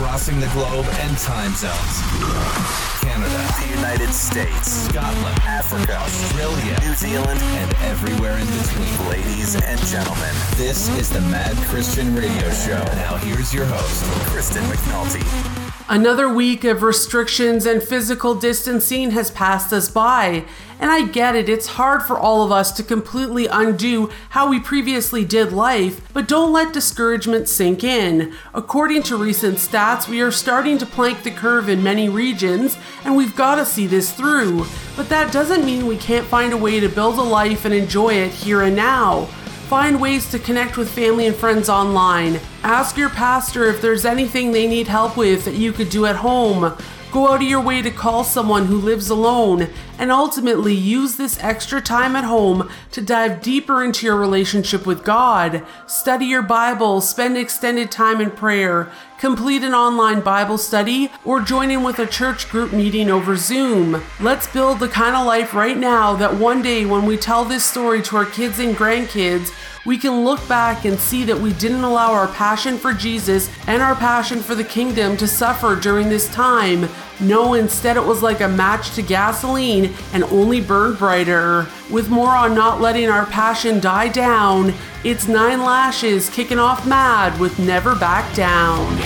crossing the globe and time zones. Canada, the United States, Scotland, Africa, Australia, New Zealand, and everywhere in between. ladies and gentlemen, This is the Mad Christian Radio Show. Now here's your host, Kristen McNulty. Another week of restrictions and physical distancing has passed us by, and I get it, it's hard for all of us to completely undo how we previously did life, but don't let discouragement sink in. According to recent stats, we are starting to plank the curve in many regions, and we've got to see this through. But that doesn't mean we can't find a way to build a life and enjoy it here and now. Find ways to connect with family and friends online. Ask your pastor if there's anything they need help with that you could do at home. Go out of your way to call someone who lives alone, and ultimately use this extra time at home to dive deeper into your relationship with God. Study your Bible, spend extended time in prayer, complete an online Bible study, or join in with a church group meeting over Zoom. Let's build the kind of life right now that one day when we tell this story to our kids and grandkids, we can look back and see that we didn't allow our passion for Jesus and our passion for the kingdom to suffer during this time. No, instead, it was like a match to gasoline and only burned brighter. With more on not letting our passion die down, it's Nine Lashes kicking off mad with Never Back Down.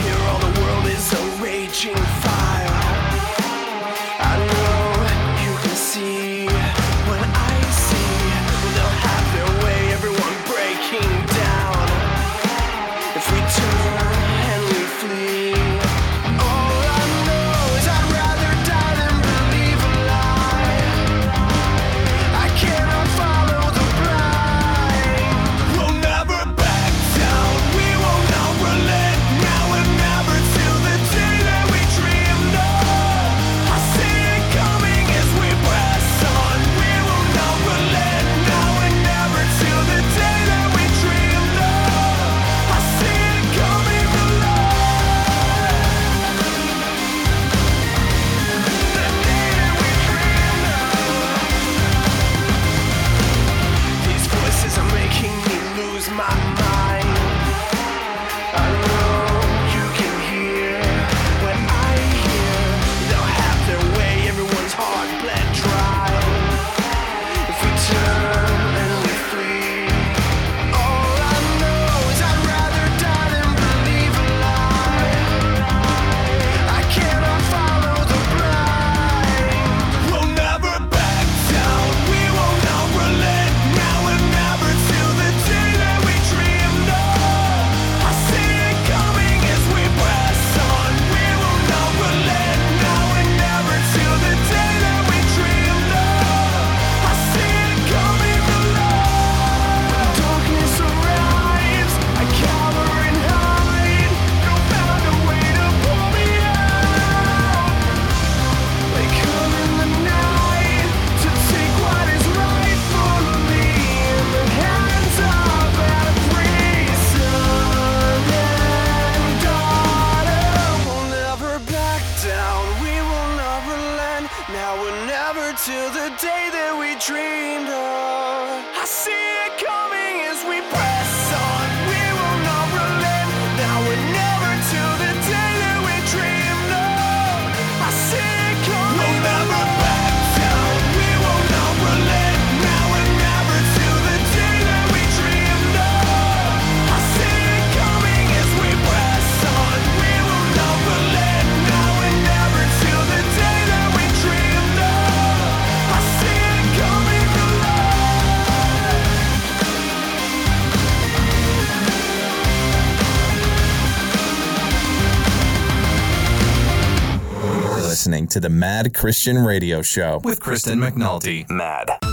The Mad Christian Radio Show with Kristen McNulty. Mad.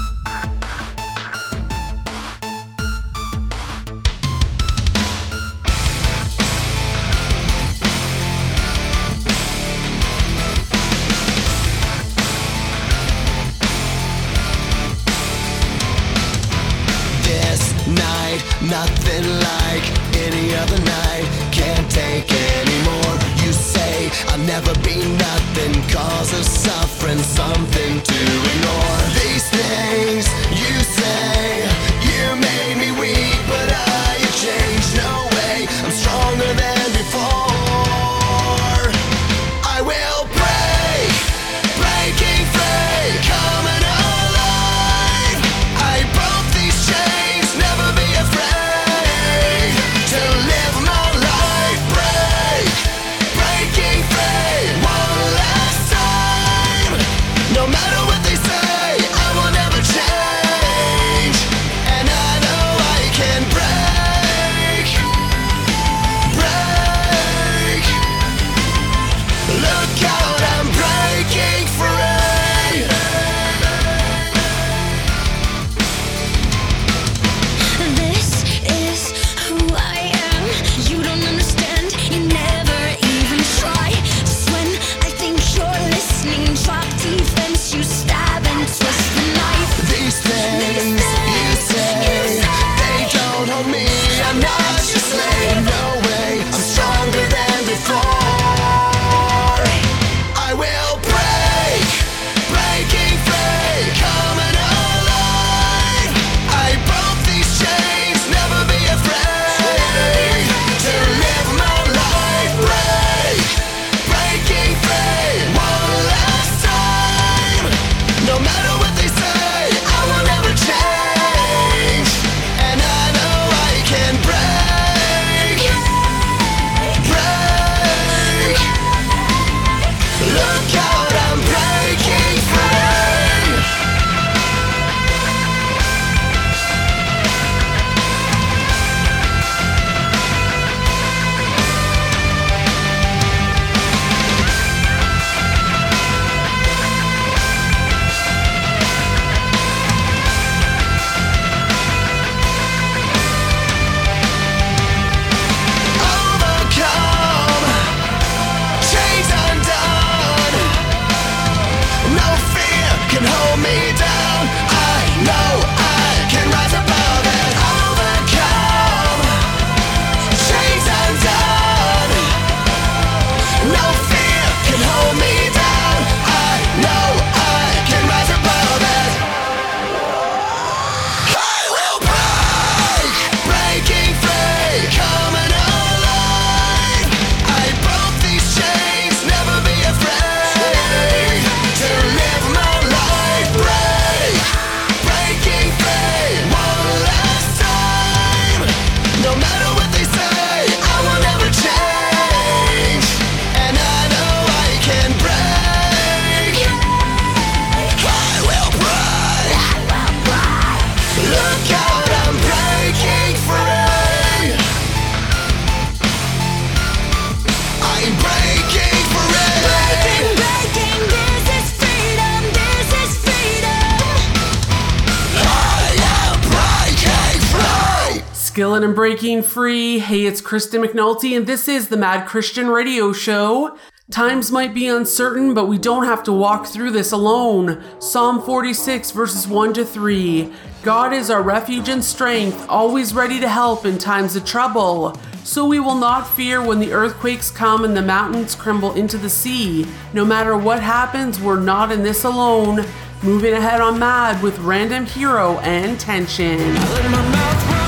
Free. Hey, it's Kristen McNulty, and this is the Mad Christian Radio Show. Times might be uncertain, but we don't have to walk through this alone. Psalm 46, verses 1 to 3. God is our refuge and strength, always ready to help in times of trouble. So we will not fear when the earthquakes come and the mountains crumble into the sea. No matter what happens, we're not in this alone. Moving ahead on Mad with Random Hero and Tension.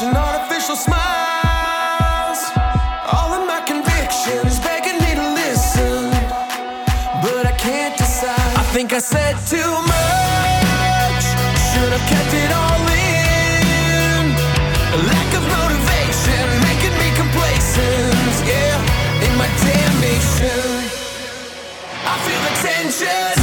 Flashing artificial smiles. All of my convictions begging me to listen, but I can't decide. I think I said too much, should have kept it all in. A lack of motivation making me complacent, yeah, in my damnation. I feel the tension.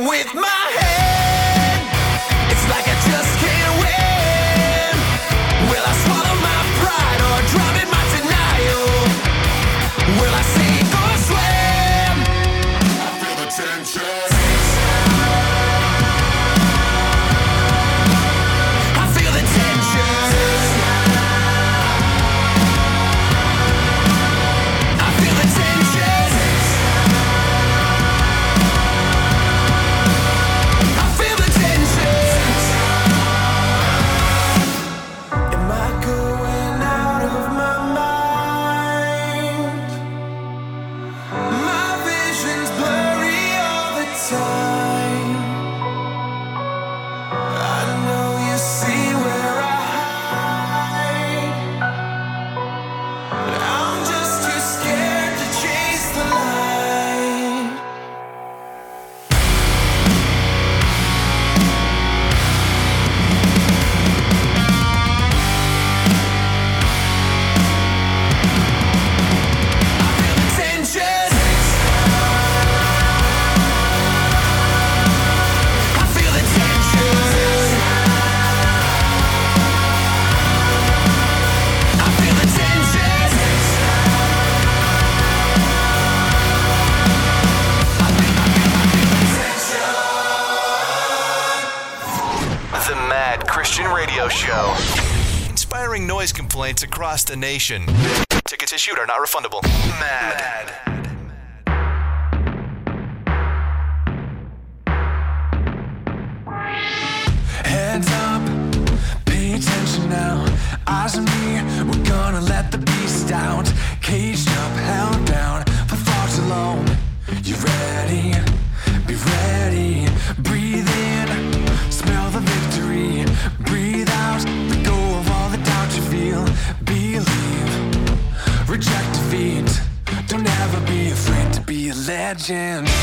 With my noise across the nation. Tickets issued are not refundable. Mad. Heads legend.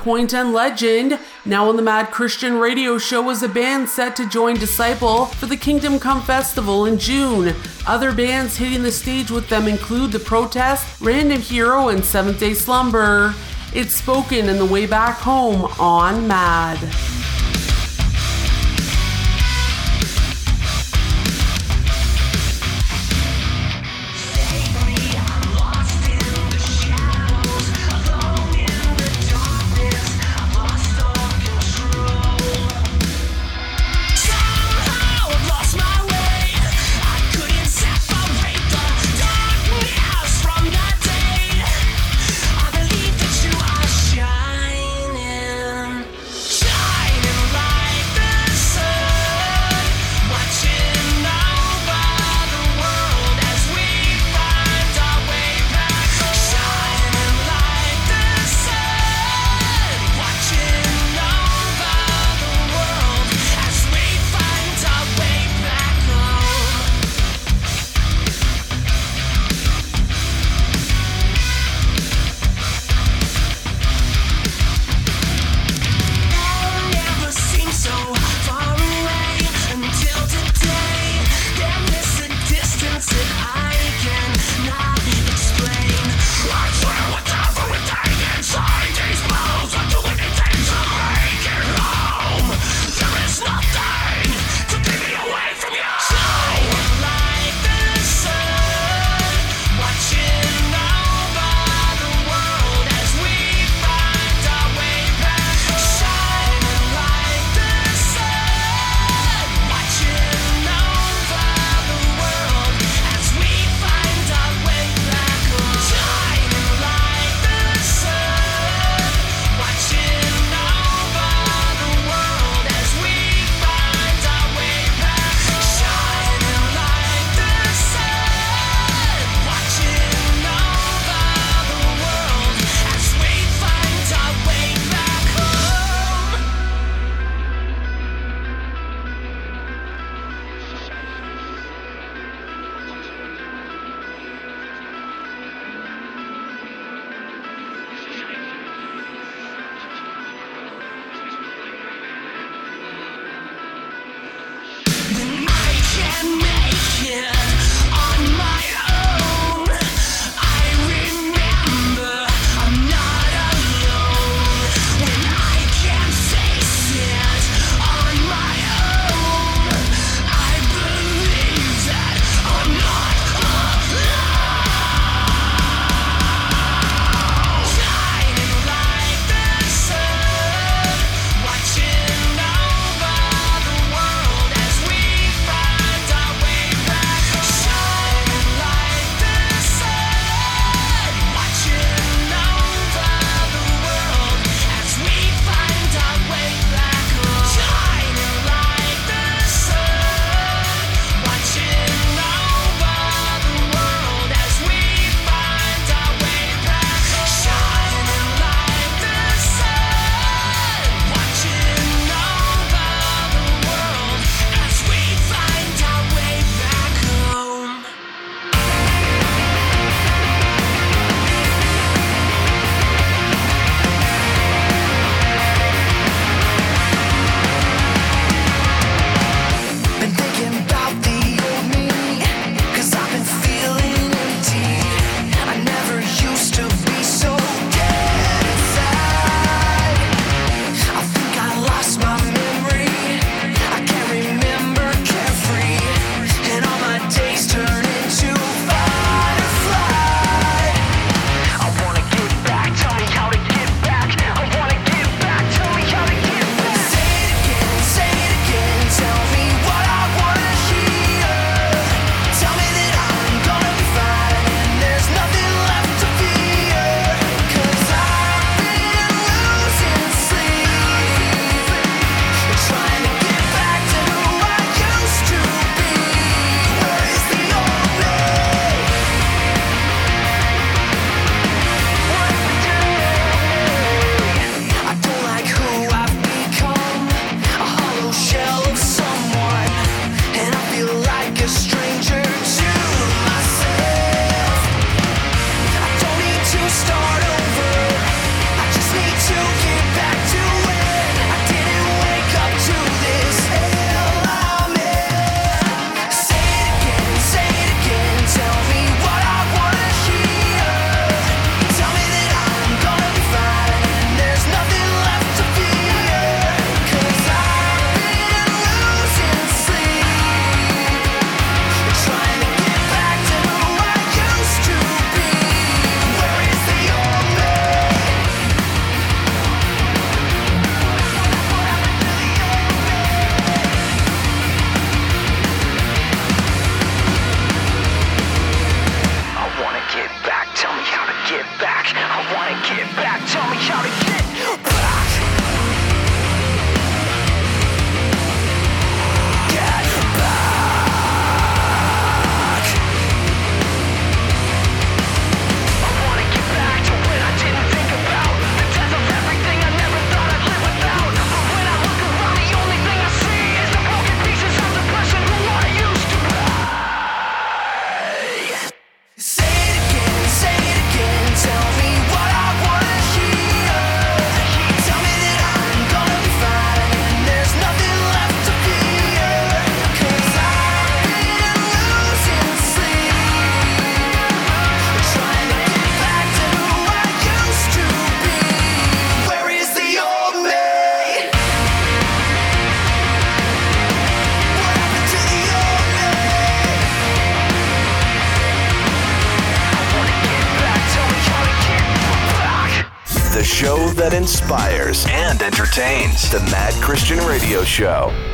Point and Legend, now on the Mad Christian Radio Show, is a band set to join Disciple for the Kingdom Come Festival in June. Other bands hitting the stage with them include The Protest, Random Hero, and Seventh Day Slumber. It's spoken in the way back home on Mad. Inspires and entertains. The Mad Christian Radio Show.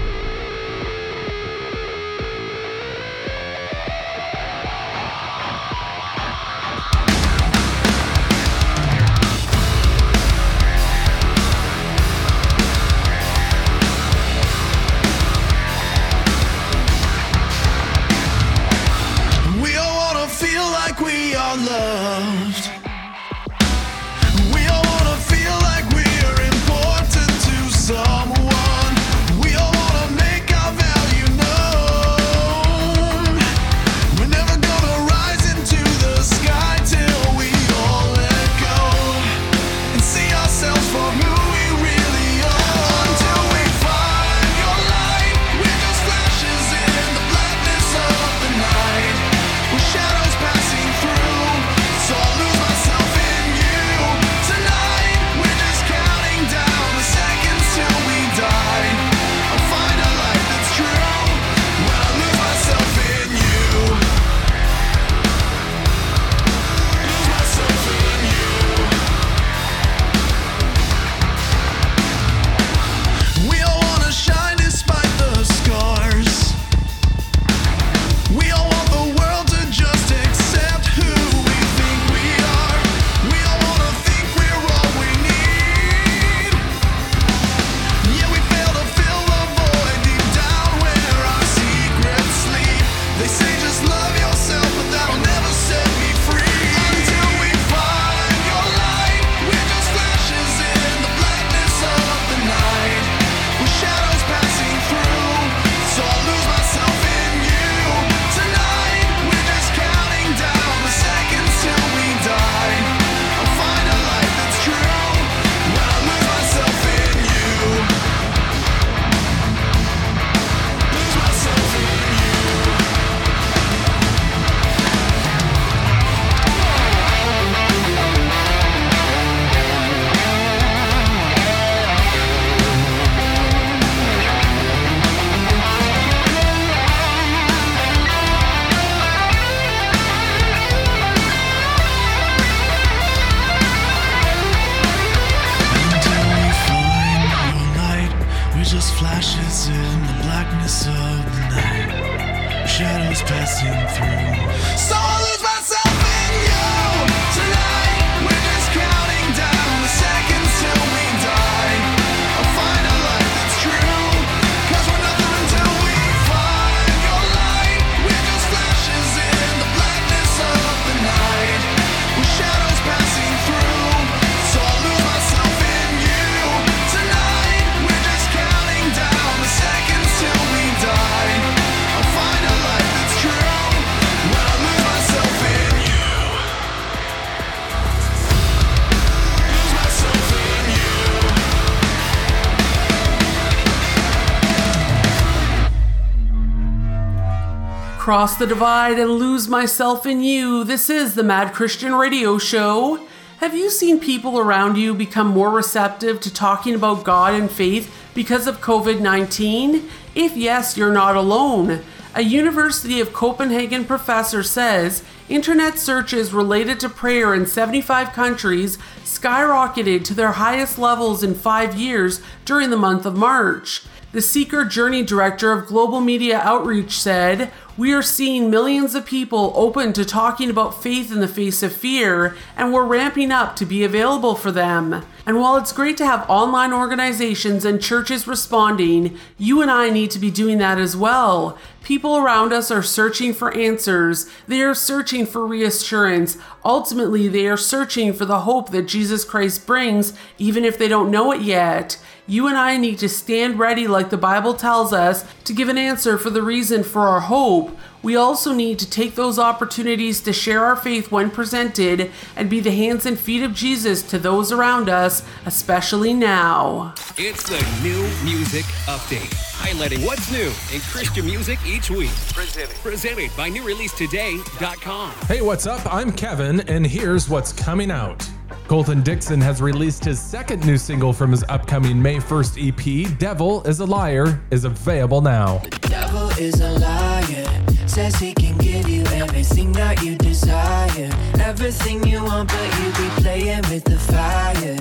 Cross the divide and lose myself in you. This is the Mad Christian Radio Show. Have you seen people around you become more receptive to talking about God and faith because of COVID 19? If yes, you're not alone. A University of Copenhagen professor says internet searches related to prayer in 75 countries skyrocketed to their highest levels in five years during the month of March. The Seeker Journey Director of Global Media Outreach said, We are seeing millions of people open to talking about faith in the face of fear, and we're ramping up to be available for them. And while it's great to have online organizations and churches responding, you and I need to be doing that as well. People around us are searching for answers. They are searching for reassurance. Ultimately, they are searching for the hope that Jesus Christ brings, even if they don't know it yet. You and I need to stand ready, like the Bible tells us, to give an answer for the reason for our hope. We also need to take those opportunities to share our faith when presented and be the hands and feet of Jesus to those around us, especially now. It's the new music update, highlighting what's new in Christian music each week. Presented, presented by NewReleaseToday.com. Hey, what's up? I'm Kevin, and here's what's coming out. Colton Dixon has released his second new single from his upcoming May 1st EP, Devil is a Liar, is available now. Devil is a liar. Says he can give you everything that you desire. Everything you want, but you be playing with the fire.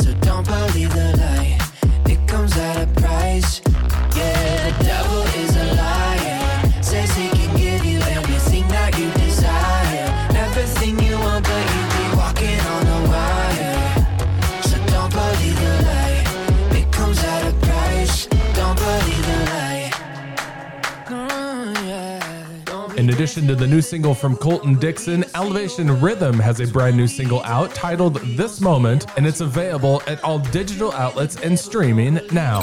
So don't believe the lie, it comes at a price. Yeah, the devil addition to the new single from Colton Dixon, Elevation Rhythm has a brand new single out titled This Moment, and it's available at all digital outlets and streaming now.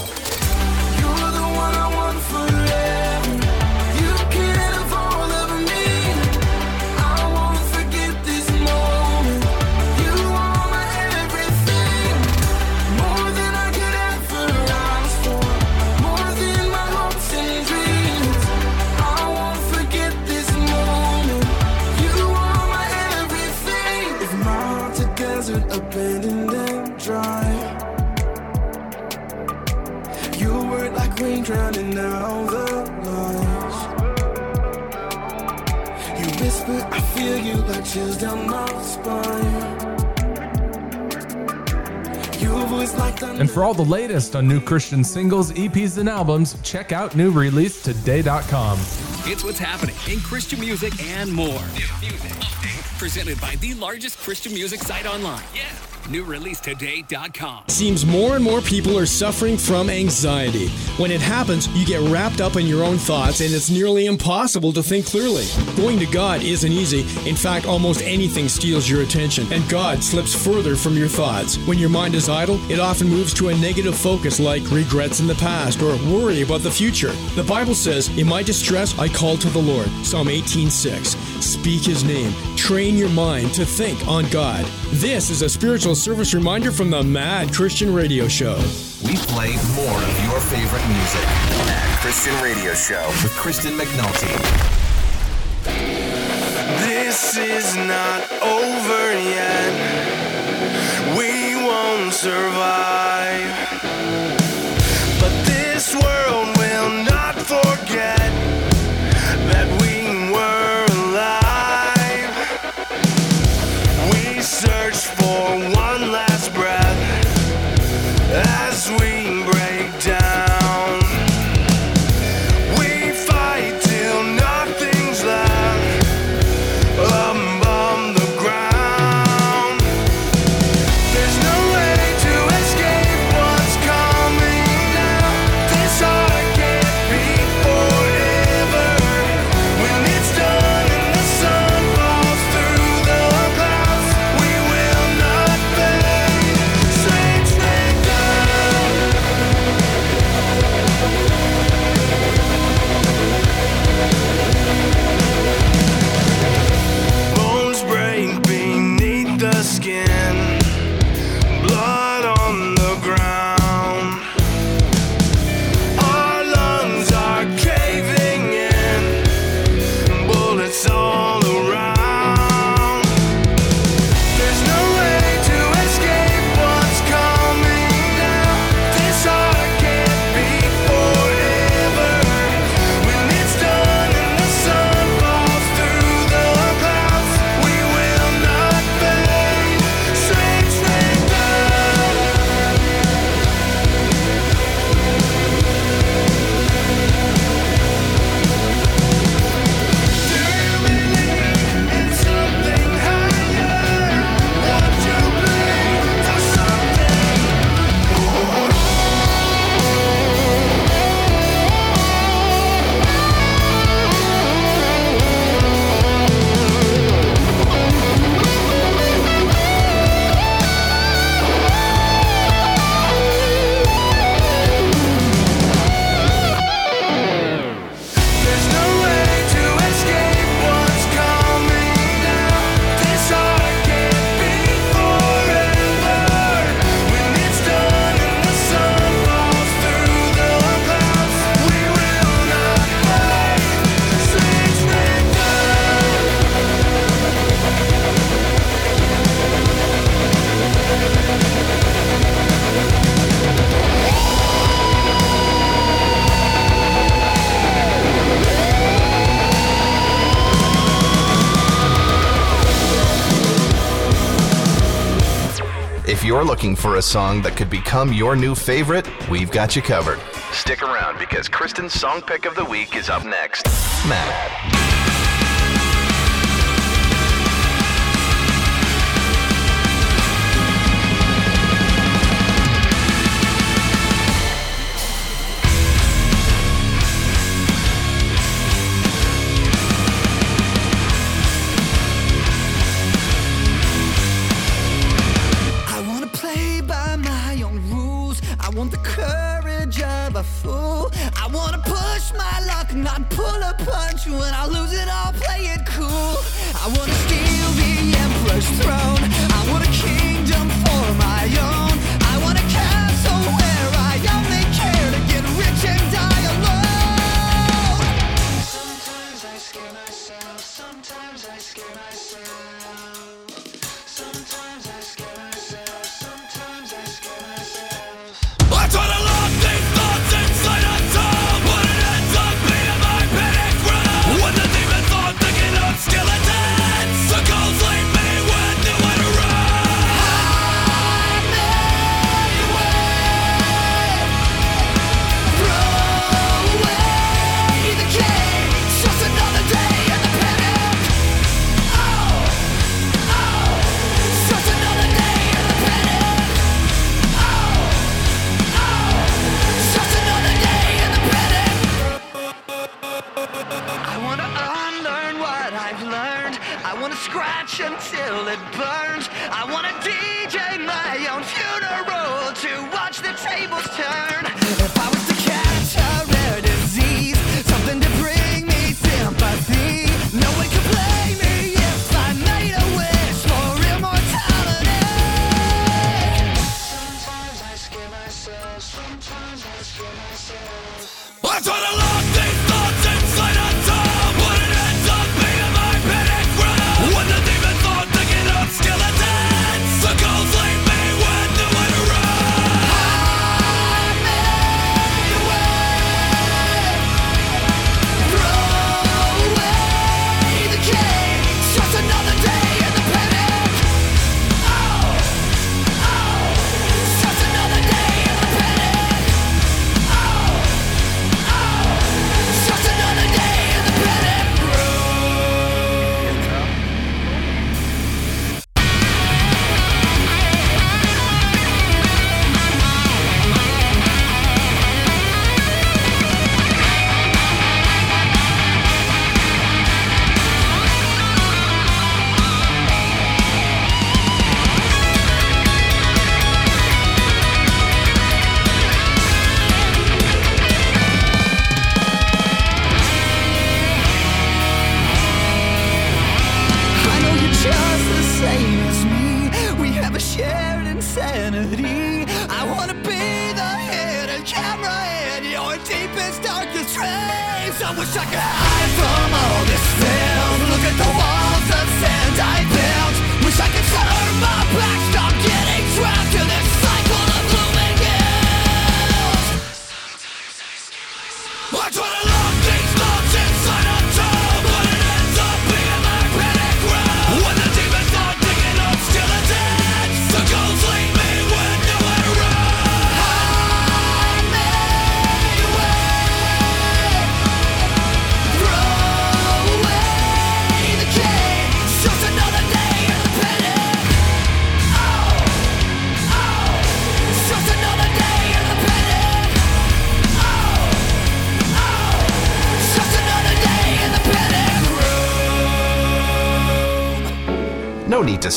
For all the latest on new Christian singles, EPs, and albums, check out newreleasetoday.com. It's what's happening in Christian music and more. New music presented by the largest Christian music site online. Yeah. NewReleaseToday.com. Seems more and more people are suffering from anxiety. When it happens, you get wrapped up in your own thoughts and it's nearly impossible to think clearly. Going to God isn't easy. In fact, almost anything steals your attention, and God slips further from your thoughts. When your mind is idle, it often moves to a negative focus like regrets in the past or worry about the future. The Bible says, In my distress, I called to the Lord. Psalm 18:6. Speak his name. Train your mind to think on God. This is a spiritual service reminder from the Mad Christian Radio Show. We play more of your favorite music. Mad Christian Radio Show with Kristen McNulty. This is not over yet. We won't survive. You're looking for a song that could become your new favorite, we've got you covered. Stick around because Kristen's song pick of the week is up next. Matt.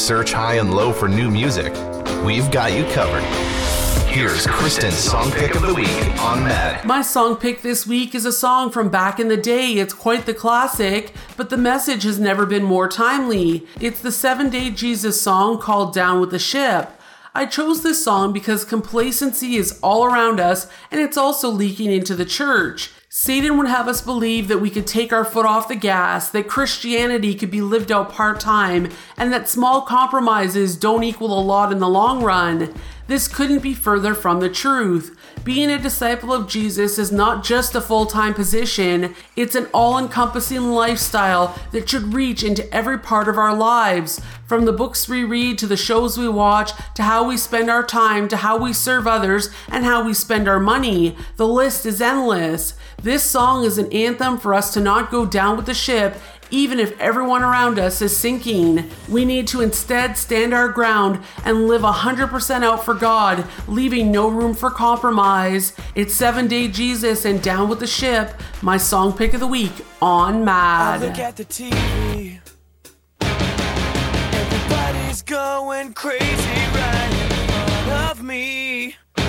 Search high and low for new music. We've got you covered. Here's Kristen's song pick of the week on Mad. My song pick this week is a song from back in the day. It's quite the classic, but the message has never been more timely. It's the Seven Day Jesus song called Down with the Ship. I chose this song because complacency is all around us and it's also leaking into the church. Satan would have us believe that we could take our foot off the gas, that Christianity could be lived out part time, and that small compromises don't equal a lot in the long run. This couldn't be further from the truth. Being a disciple of Jesus is not just a full time position, it's an all encompassing lifestyle that should reach into every part of our lives. From the books we read to the shows we watch to how we spend our time to how we serve others and how we spend our money. The list is endless. This song is an anthem for us to not go down with the ship even if everyone around us is sinking. We need to instead stand our ground and live 100% out for God, leaving no room for compromise. It's Seven Day Jesus and Down with the Ship, my song pick of the week on I look Mad. at the TV. Everybody's going crazy right in front of me. From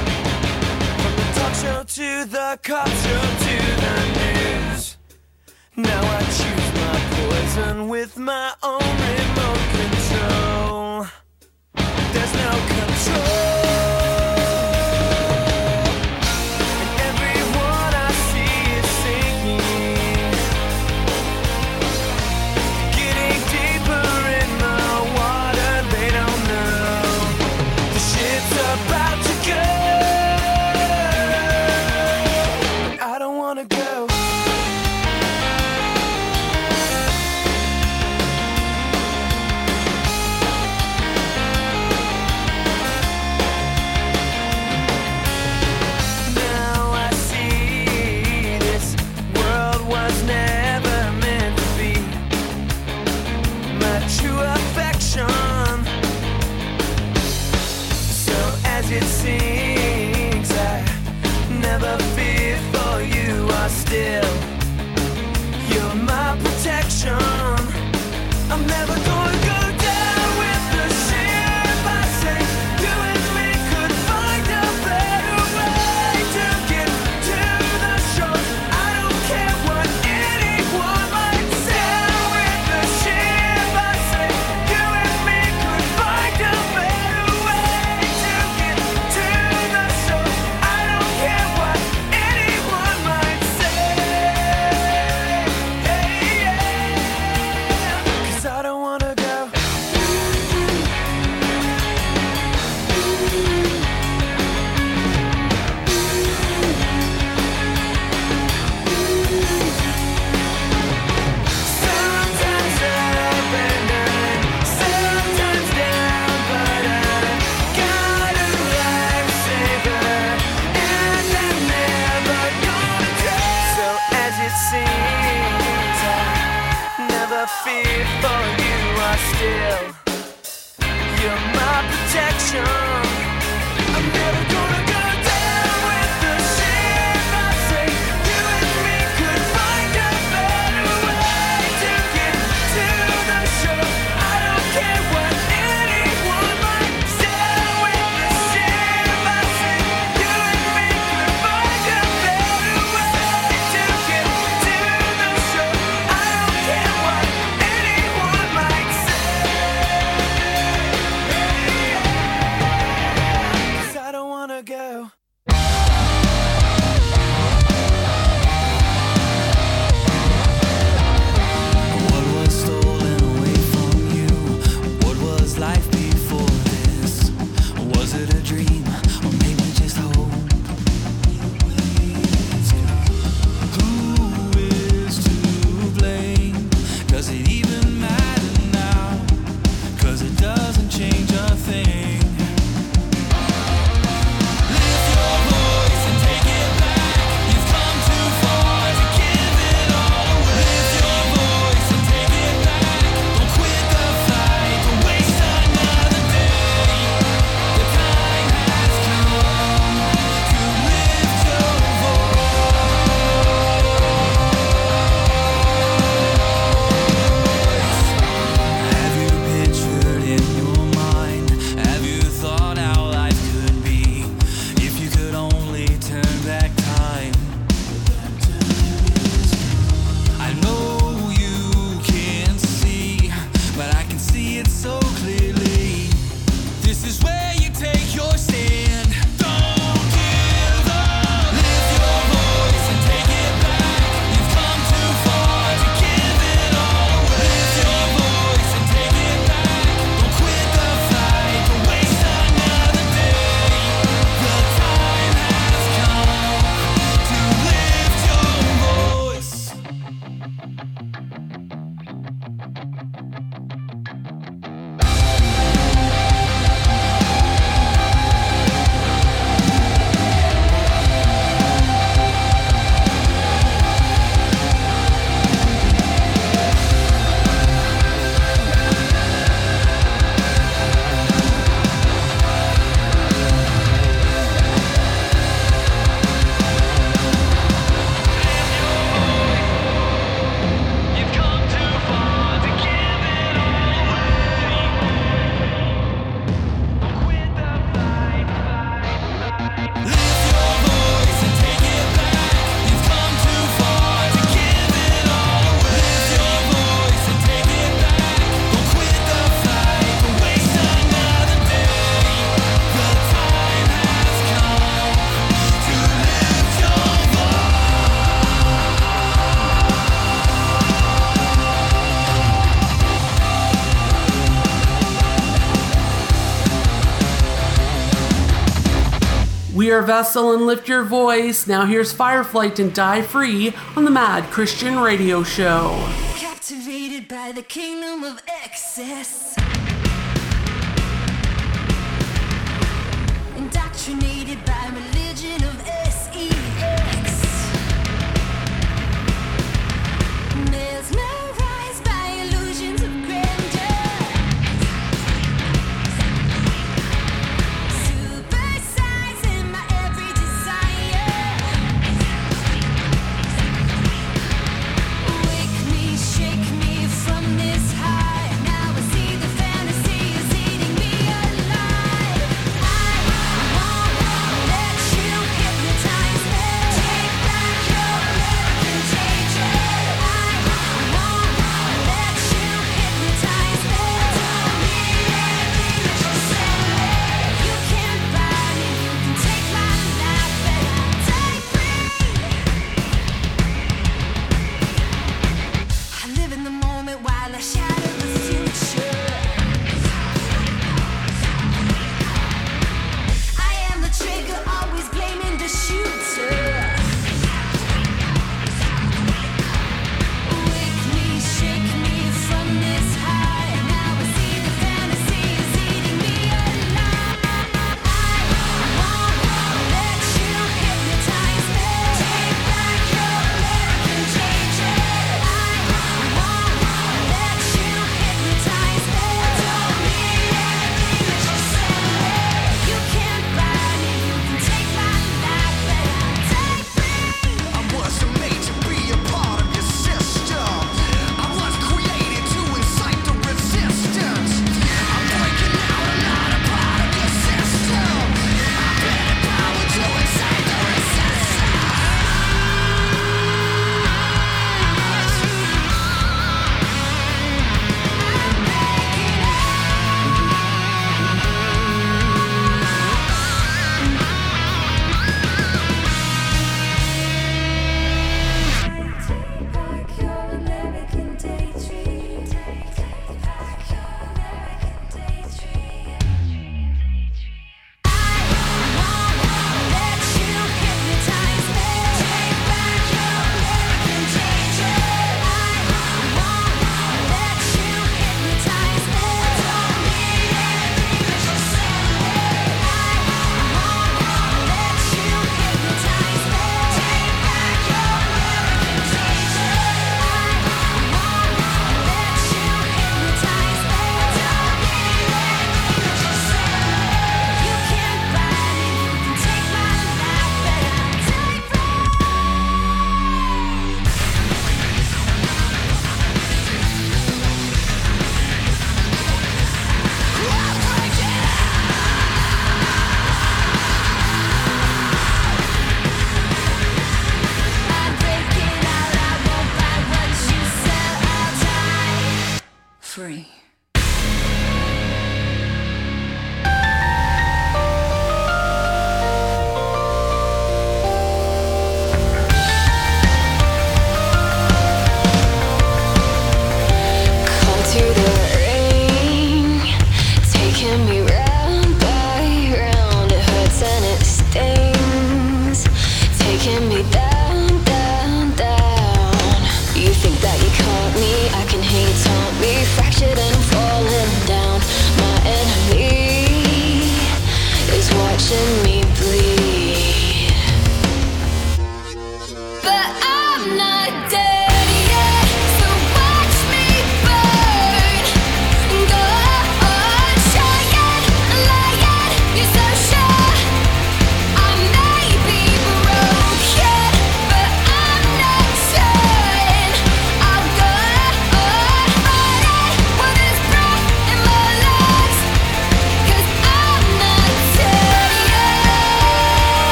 the talk show to the cops, show to the news. Now I choose poison with my own remote control. There's no control. your vessel and lift your voice. Now here's Fireflight and Die Free on the Mad Christian Radio Show.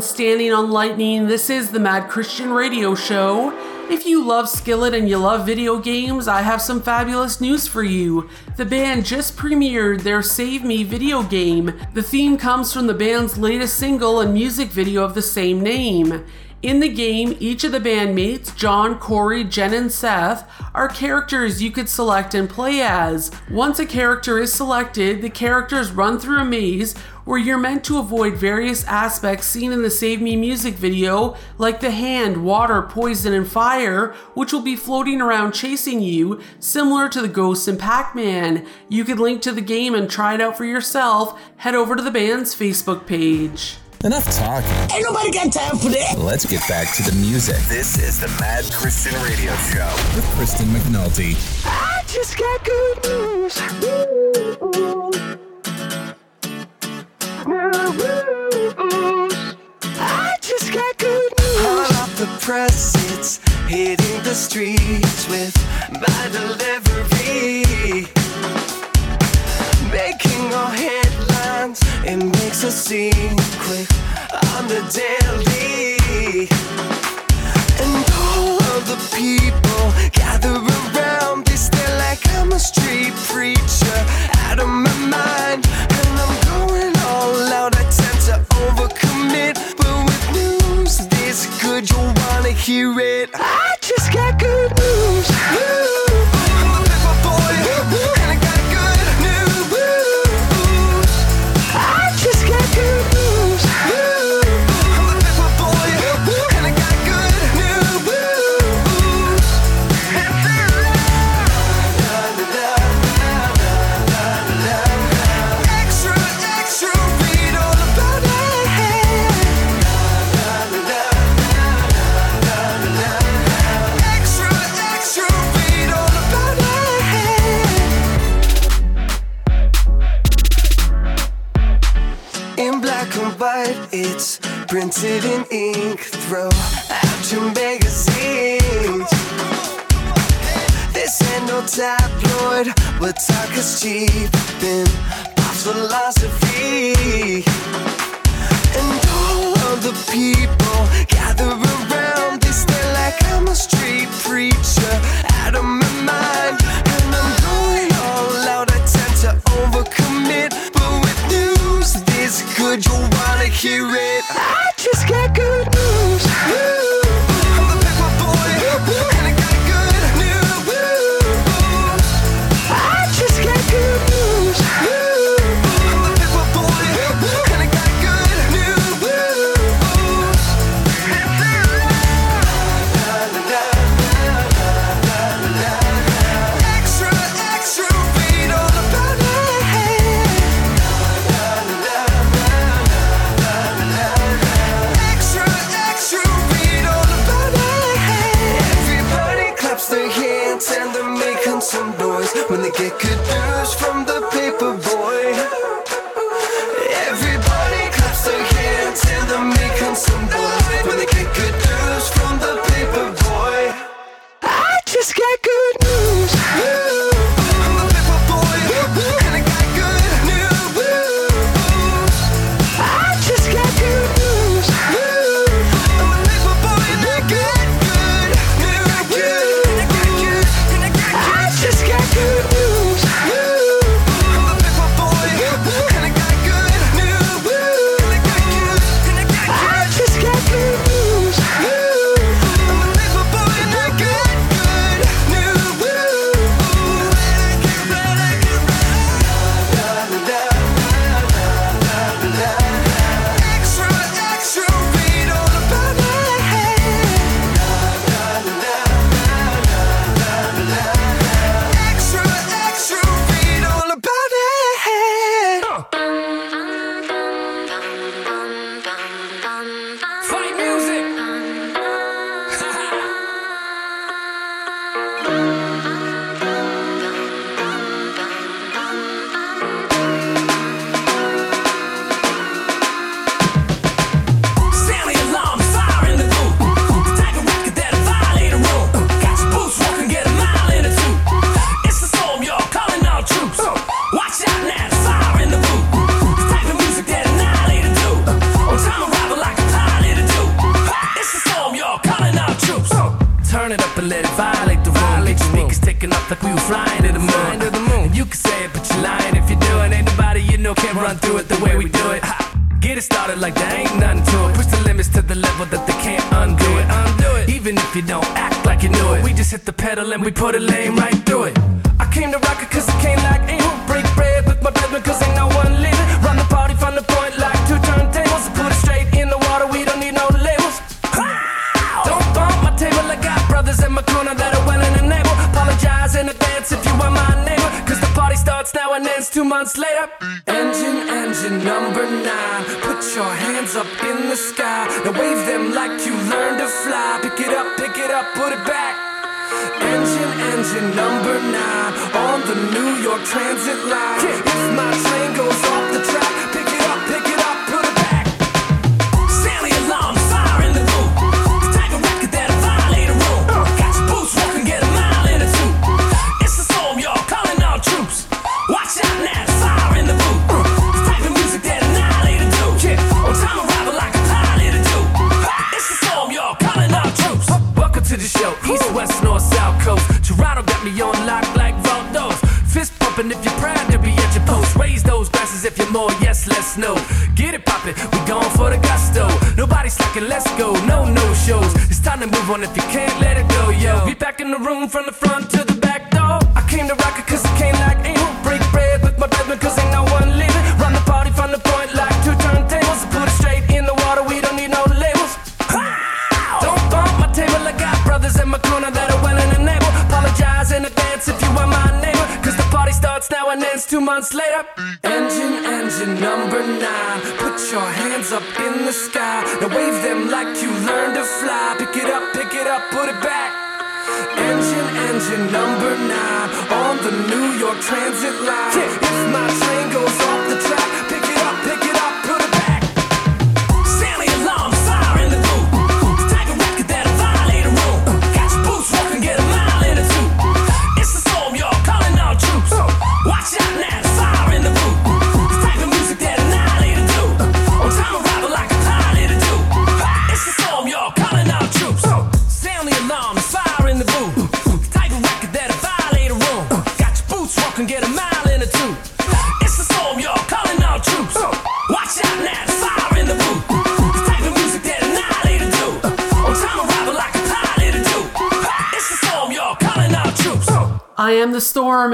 Standing on Lightning, this is the Mad Christian Radio Show. If you love Skillet and you love video games, I have some fabulous news for you. The band just premiered their Save Me video game. The theme comes from the band's latest single and music video of the same name. In the game, each of the bandmates, John, Korey, Jen, and Seth, are characters you could select and play as. Once a character is selected, the characters run through a maze where you're meant to avoid various aspects seen in the Save Me music video, like the hand, water, poison, and fire, which will be floating around chasing you, similar to the ghosts in Pac Man. You could link to the game and try it out for yourself. Head over to the band's Facebook page. Enough talking. Ain't nobody got time for that. Let's get back to the music. This is the Mad Christian Radio Show with Kristen McNulty. I just got good news. The streets with my delivery. Making all headlines, it makes a scene quick on the daily. Ink.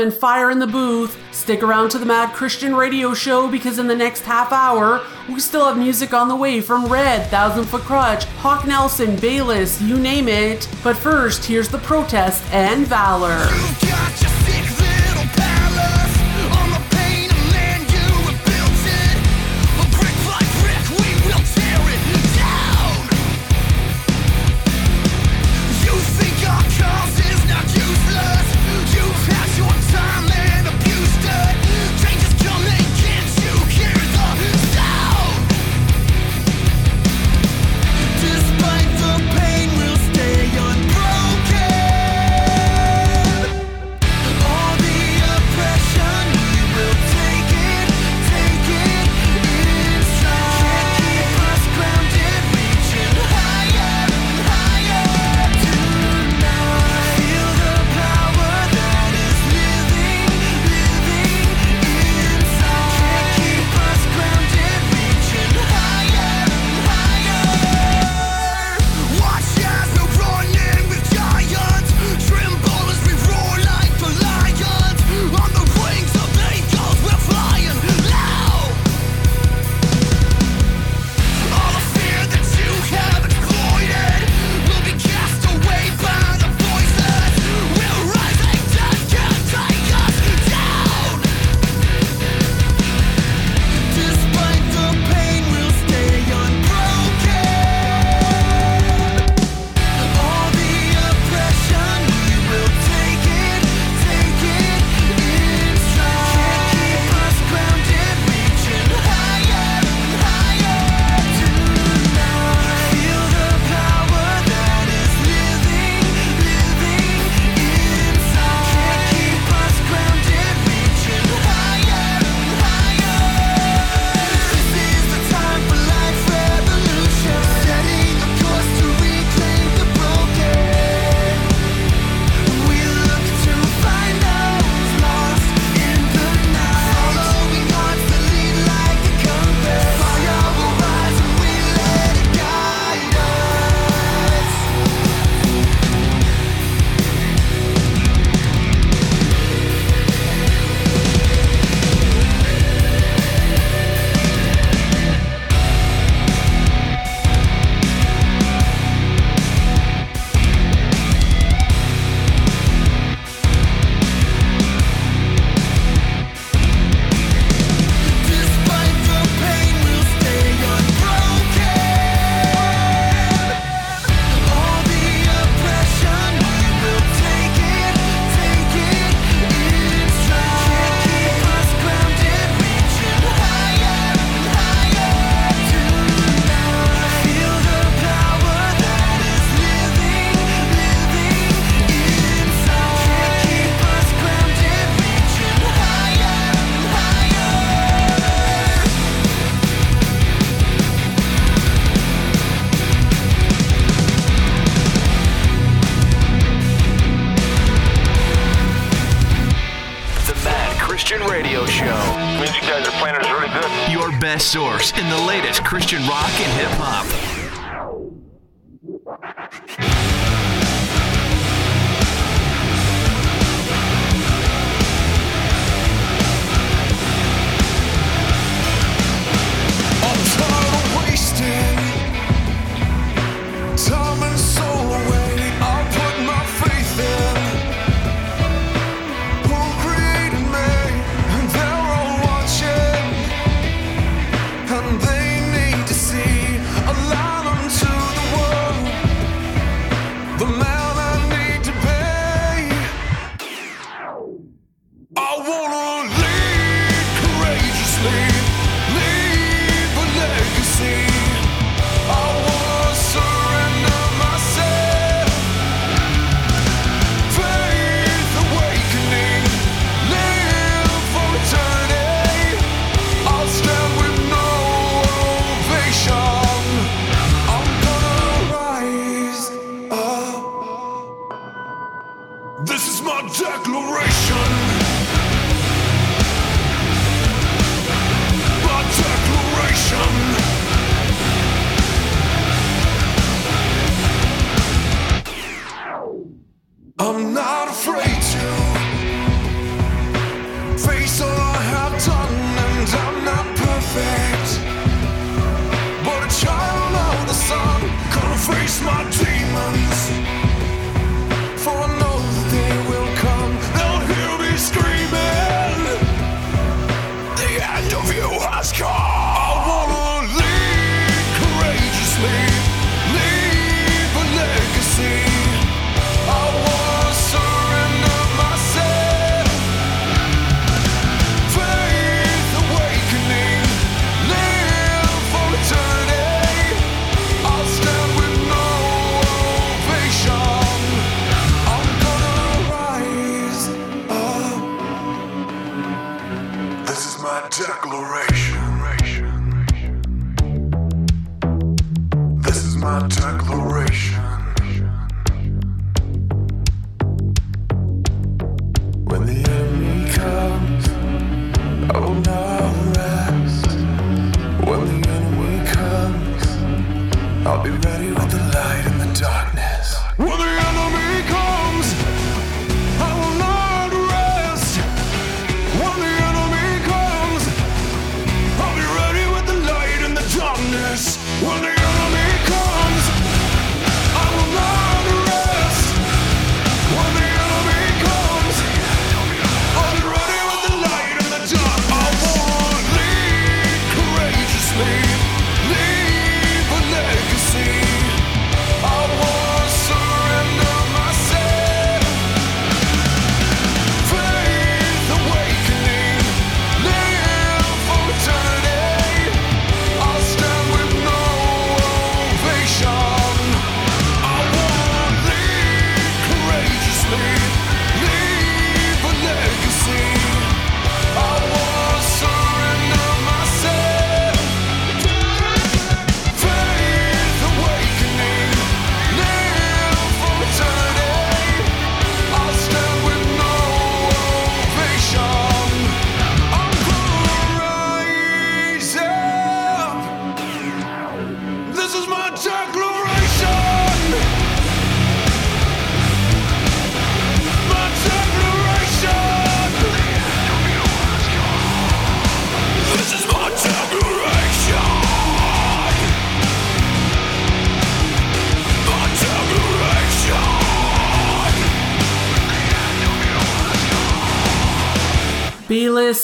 and fire in the booth. Stick around to the Mad Christian radio show because in the next half hour, we still have music on the way from Red, Thousand Foot Krutch, Hawk Nelson, Bayless, you name it. But first, here's the protest and valor.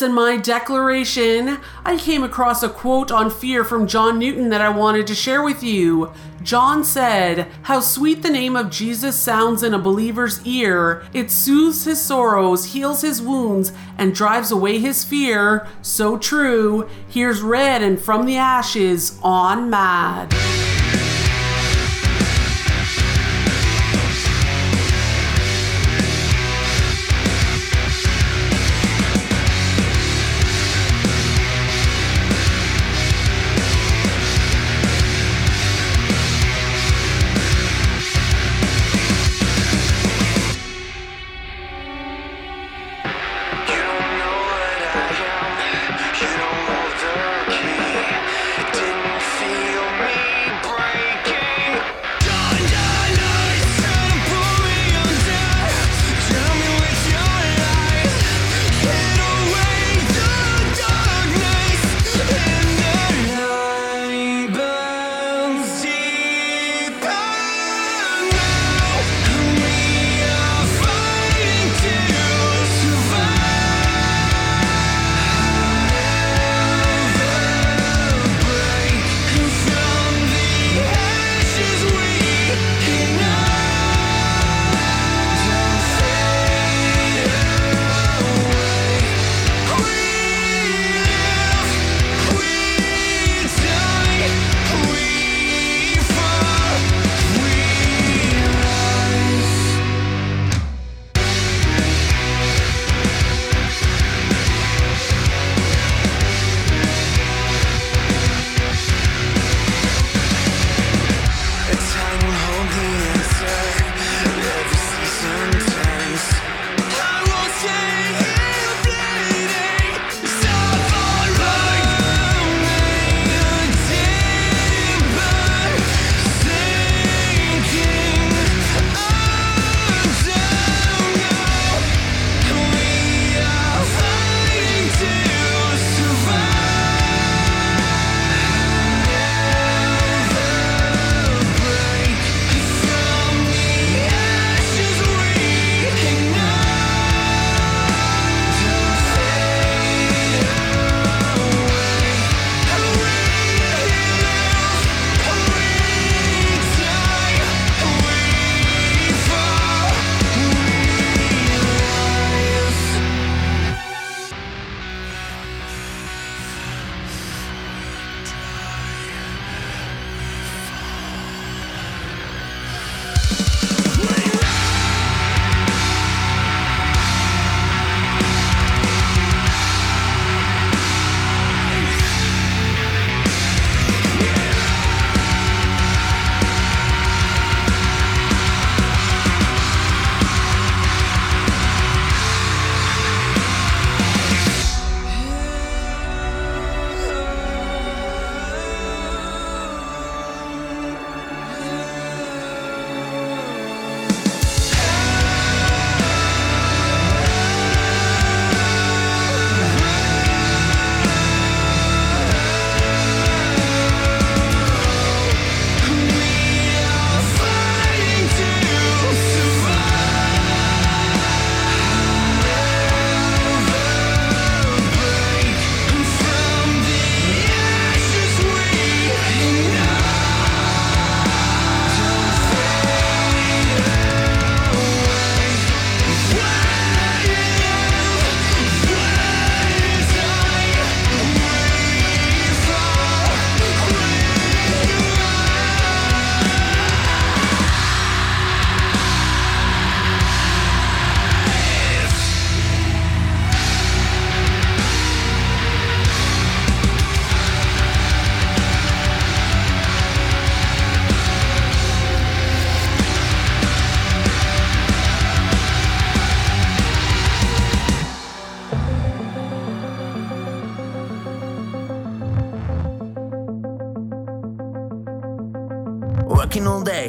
in my declaration, I came across a quote on fear from John Newton that I wanted to share with you. John said, How sweet the name of Jesus sounds in a believer's ear. It soothes his sorrows, heals his wounds, and drives away his fear. So true. Here's Red and From the Ashes on Mad.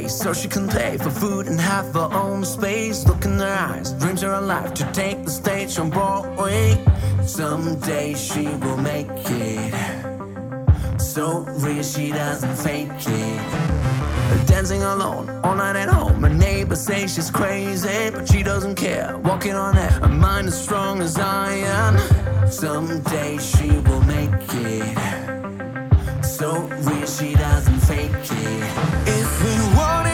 So she can pay for food and have her own space. Look in her eyes, dreams are alive to take the stage on Broadway. Someday she will make it. So real she doesn't fake it. Dancing alone all night at home. My neighbors say she's crazy, but she doesn't care. Walking on air, her mind as strong as I am. Someday she will make it. So real she doesn't fake it. If we want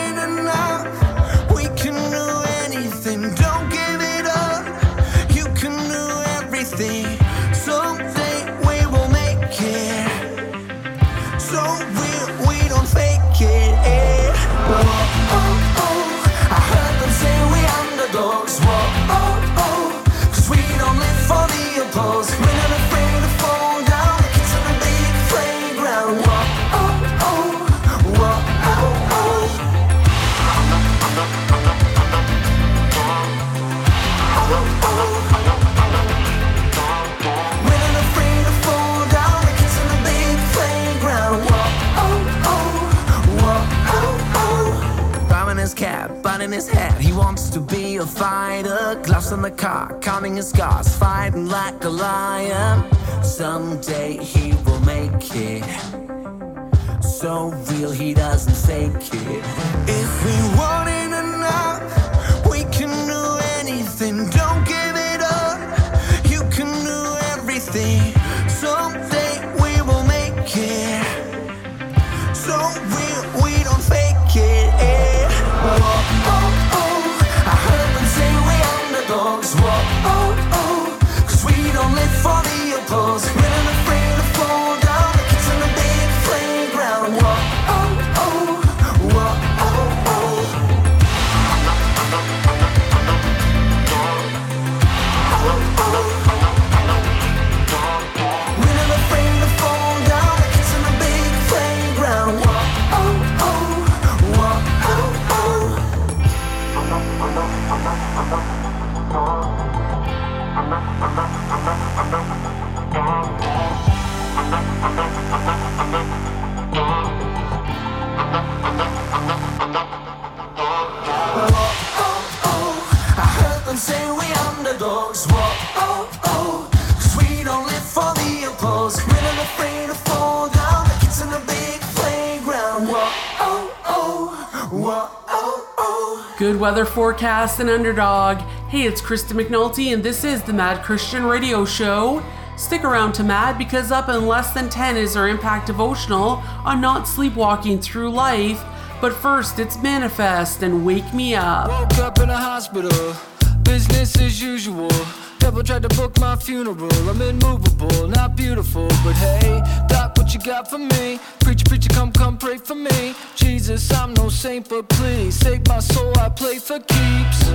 Gloves on the car, counting his scars, fighting like a lion. Someday he will make it. So real, he doesn't fake it. If we want it enough, we can do anything. Don't give it up. You can do everything. Someday we will make it. Weather forecast and underdog. Hey, it's Krista McNulty, and this is the Mad Christian Radio Show. Stick around to Mad because up in less than 10 is our impact devotional on not sleepwalking through life. But first, it's Manafest and Wake Me Up. Woke up in a hospital, business as usual. Devil tried to book my funeral. I'm immovable, not beautiful, but hey, you got for me? Preacher, preacher, come, come, pray for me. Jesus, I'm no saint, but please save my soul. I play for keeps.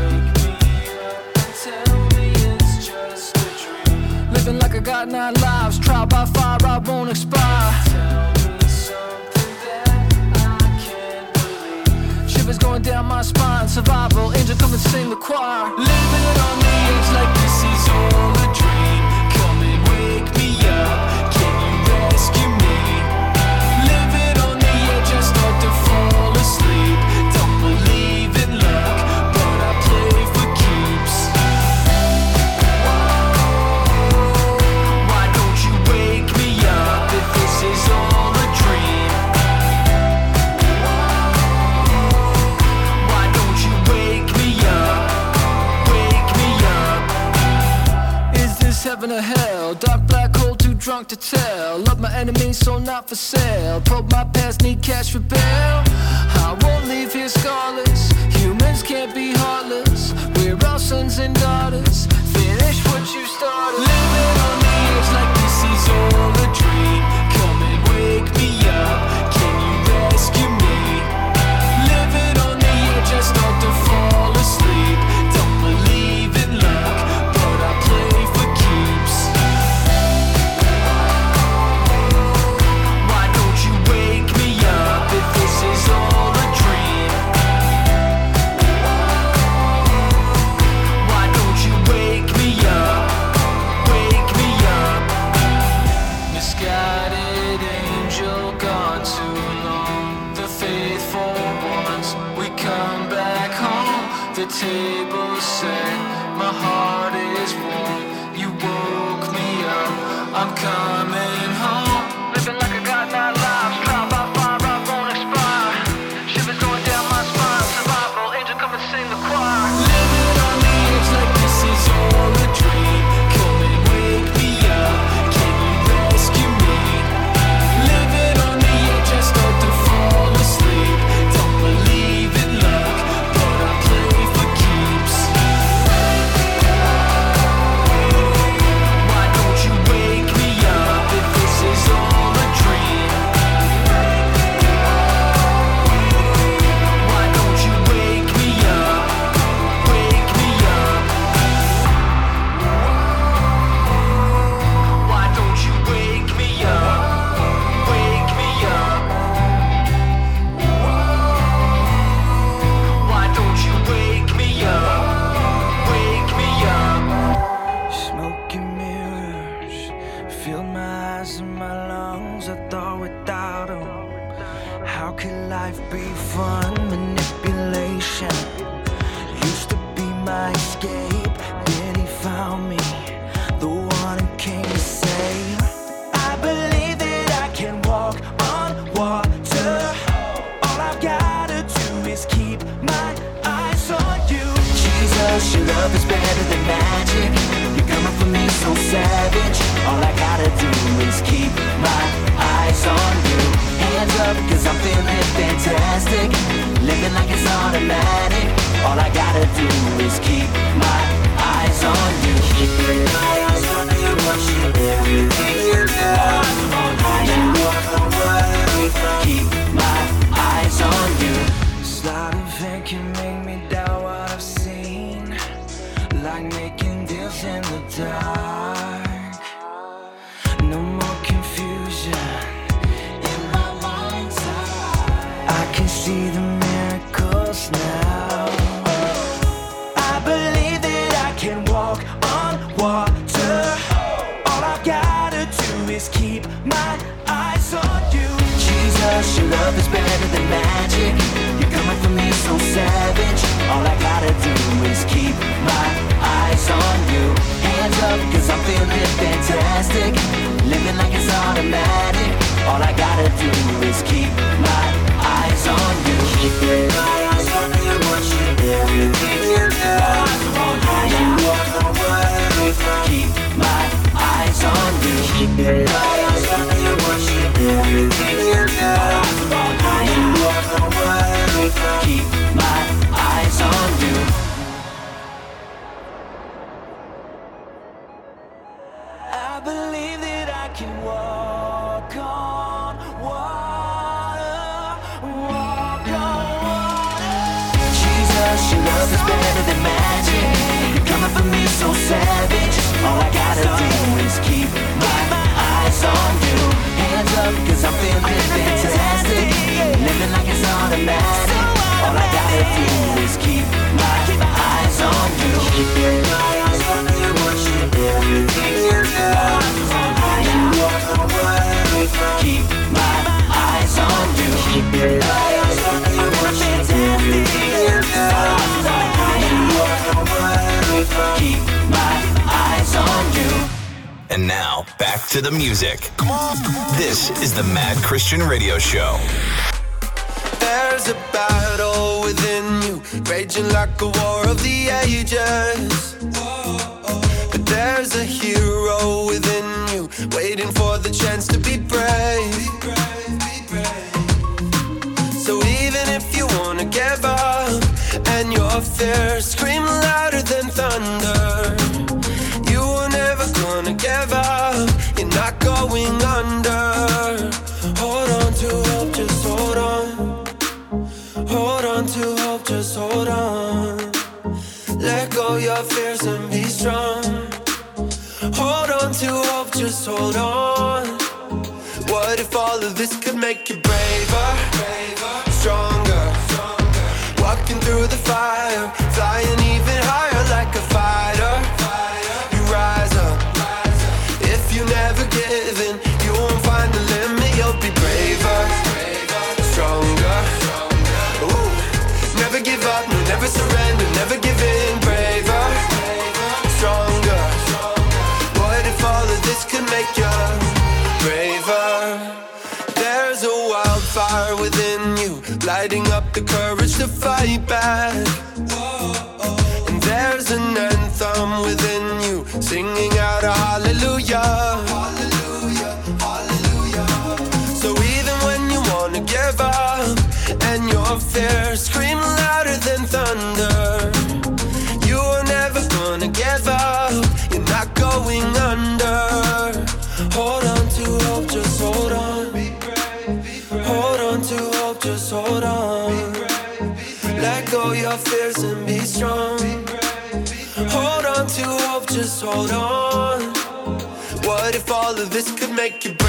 Living like I got nine lives, trial by fire, I won't expire. Shivers going down my spine. Survival, angel, come and sing the choir. Living on the edge like drunk to tell. Love my enemies, so not for sale. Probe my past, need cash for bail. I won't leave here scarless. Humans can't be heartless. We're all sons and daughters. Finish what you started. Living on the edge like this is all to live fantastic, living like it's automatic. All I gotta do is keep my eyes on you. Keep my eyes on you, watching everything you do. Oh, how you walk away from. Keep my eyes on you. Keep my eyes on you, watching everything you do. And now, back to the music. Come on, come on. This is the Mad Christian Radio Show. There's a battle within you, raging like a war of the ages. But there's a hero within you, waiting for the chance to be brave. So even if you wanna give up and your fears. fierce hold on. What if all of this could make you could make you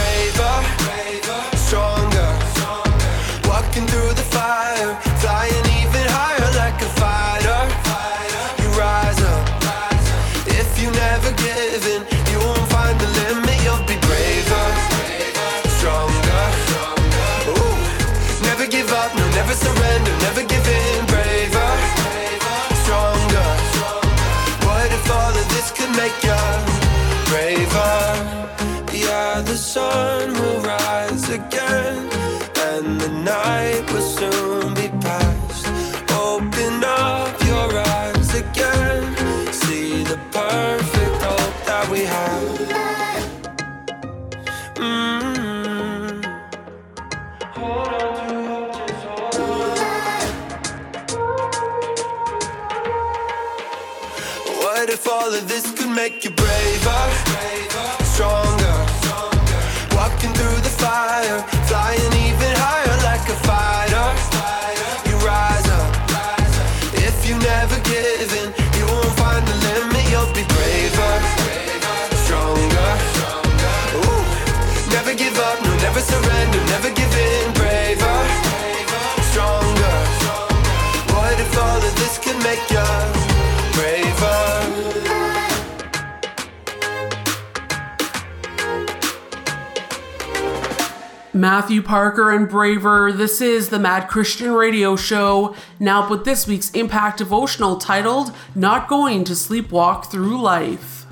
Matthew Parker and Braver, this is the Mad Christian Radio Show. Now, with this week's Impact Devotional titled Not Going to Sleepwalk Through Life.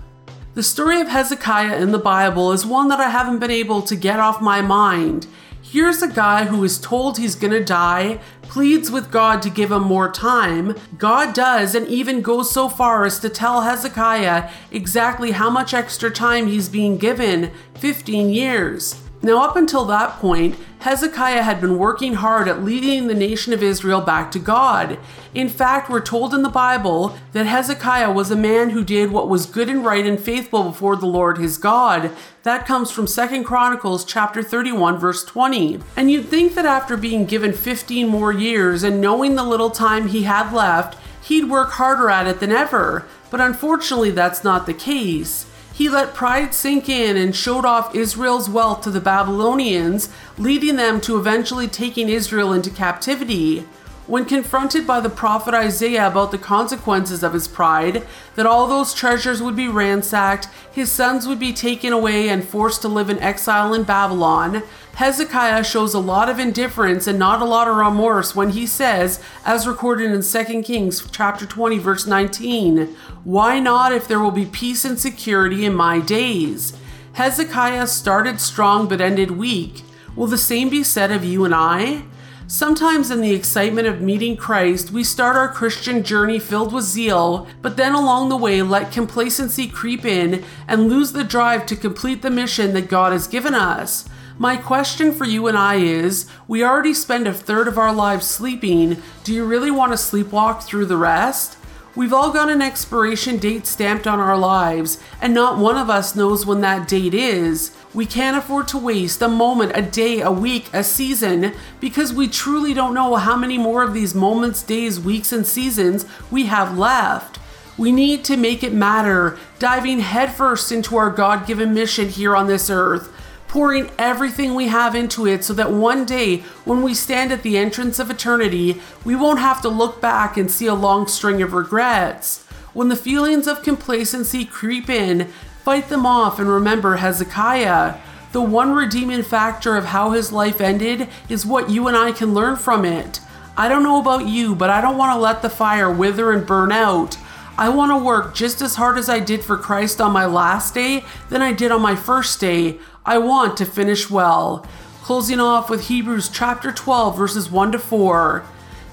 The story of Hezekiah in the Bible is one that I haven't been able to get off my mind. Here's a guy who is told he's gonna die, pleads with God to give him more time. God does, and even goes so far as to tell Hezekiah exactly how much extra time he's being given 15 years. Now, up until that point, Hezekiah had been working hard at leading the nation of Israel back to God. In fact, we're told in the Bible that Hezekiah was a man who did what was good and right and faithful before the Lord his God. That comes from 2 Chronicles chapter 31 verse 20. And you'd think that after being given 15 more years and knowing the little time he had left, he'd work harder at it than ever. But unfortunately, that's not the case. He let pride sink in and showed off Israel's wealth to the Babylonians, leading them to eventually taking Israel into captivity. When confronted by the prophet Isaiah about the consequences of his pride, that all those treasures would be ransacked, his sons would be taken away and forced to live in exile in Babylon, Hezekiah shows a lot of indifference and not a lot of remorse when he says, as recorded in 2 Kings chapter 20 verse 19, "Why not if there will be peace and security in my days?" Hezekiah started strong but ended weak. Will the same be said of you and I? Sometimes, in the excitement of meeting Christ, we start our Christian journey filled with zeal, but then along the way let complacency creep in and lose the drive to complete the mission that God has given us. My question for you and I is we already spend a third of our lives sleeping. Do you really want to sleepwalk through the rest? We've all got an expiration date stamped on our lives, and not one of us knows when that date is. We can't afford to waste a moment, a day, a week, a season, because we truly don't know how many more of these moments, days, weeks, and seasons we have left. We need to make it matter, diving headfirst into our God given mission here on this earth, pouring everything we have into it so that one day, when we stand at the entrance of eternity, we won't have to look back and see a long string of regrets. When the feelings of complacency creep in, fight them off and remember Hezekiah. The one redeeming factor of how his life ended is what you and I can learn from it. I don't know about you, but I don't want to let the fire wither and burn out. I want to work just as hard as I did for Christ on my last day than I did on my first day. I want to finish well. closing off with Hebrews chapter 12, verses 1 to 4.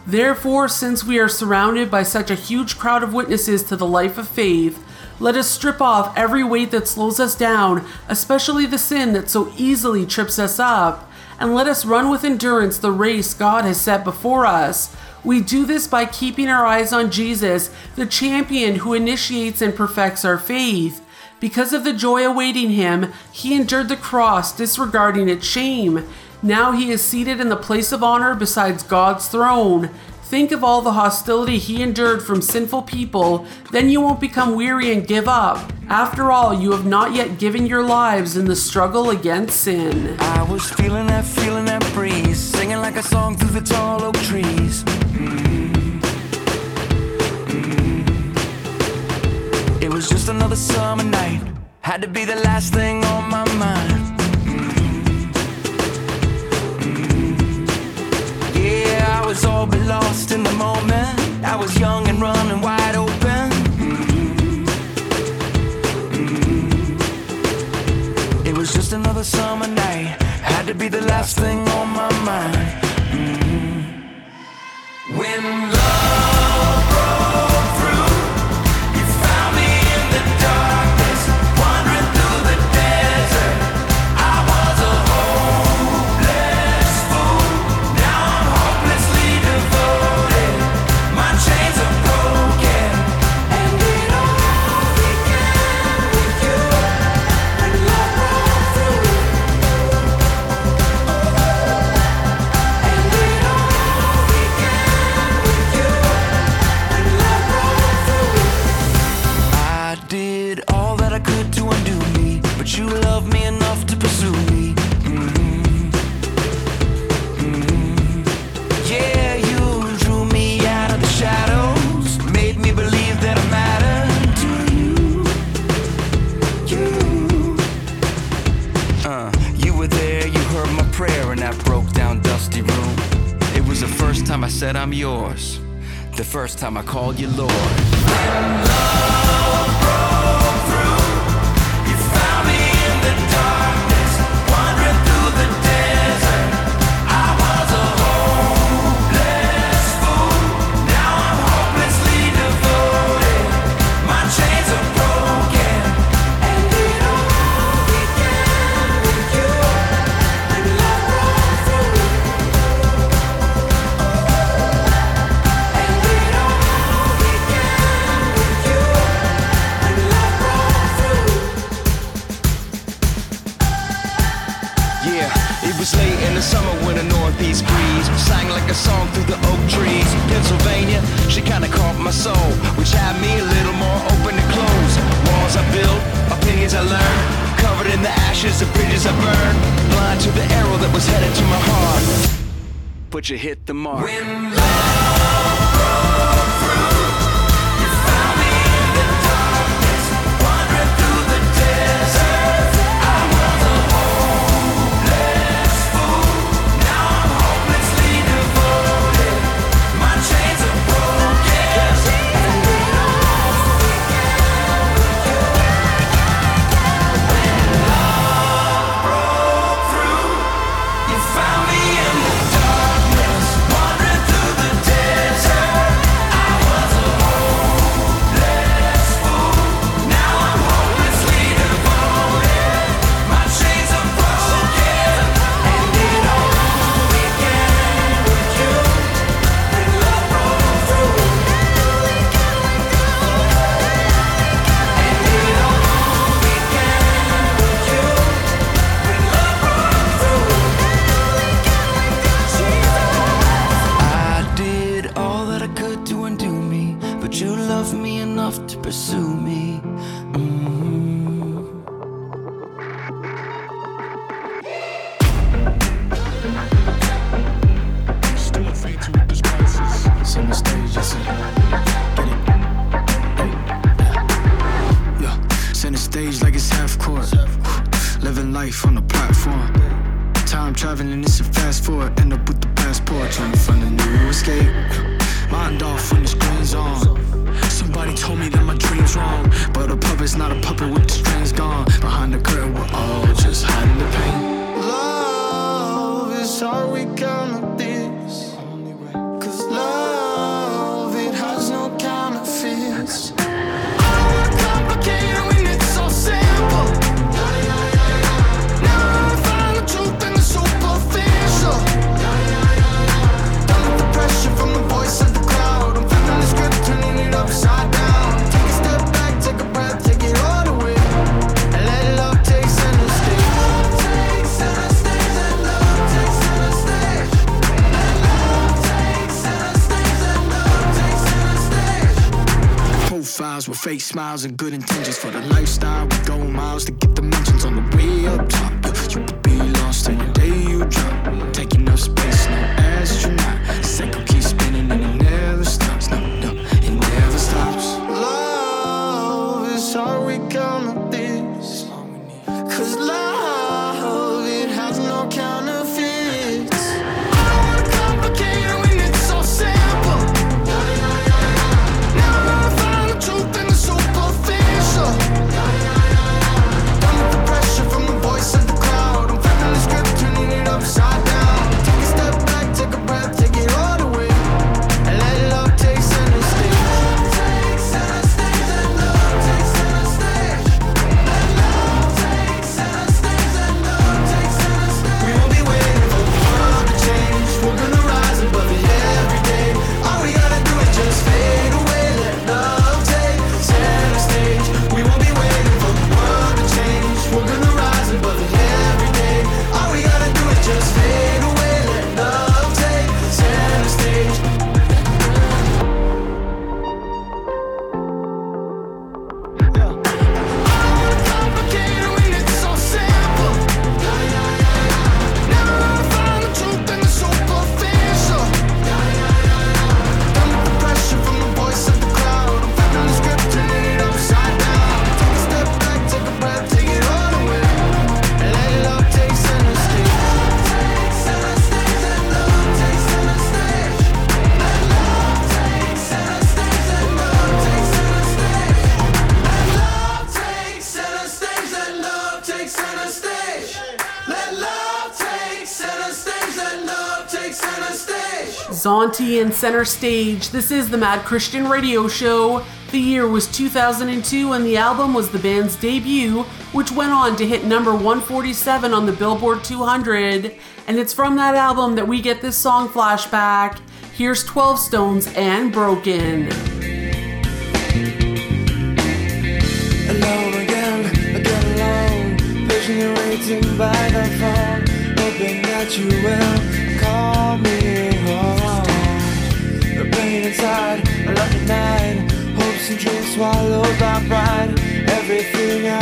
Therefore, since we are surrounded by such a huge crowd of witnesses to the life of faith, let us strip off every weight that slows us down, especially the sin that so easily trips us up, and let us run with endurance the race God has set before us. We do this by keeping our eyes on Jesus, the champion who initiates and perfects our faith. Because of the joy awaiting him, he endured the cross, disregarding its shame. Now he is seated in the place of honor besides God's throne. Think of all the hostility he endured from sinful people, then you won't become weary and give up. After all, you have not yet given your lives in the struggle against sin. I was feeling that, feeling that breeze, singing like a song through the tall oak trees. Mm. Mm. It was just another summer night, had to be the last thing on my mind. Was all but lost in the moment. I was young and running wide open. It was just another summer night. Had to be the last thing on my mind. Mm. When said I'm yours, the first time I called you Lord. Like a song through the oak trees. Pennsylvania, she kinda caught my soul, which had me a little more open to close. Walls I built, opinions I learned, covered in the ashes of bridges I burned. Blind to the arrow that was headed to my heart, but you hit the mark. When love smiles and good. in center stage. This is the Mad Christian Radio Show. The year was 2002, and the album was the band's debut, which went on to hit number 147 on the Billboard 200. And it's from that album that we get this song flashback. Here's 12 Stones and Broken. Alone again, again alone, patiently waiting by the phone, hoping that you will call me. and drink swallowed by pride. Everything I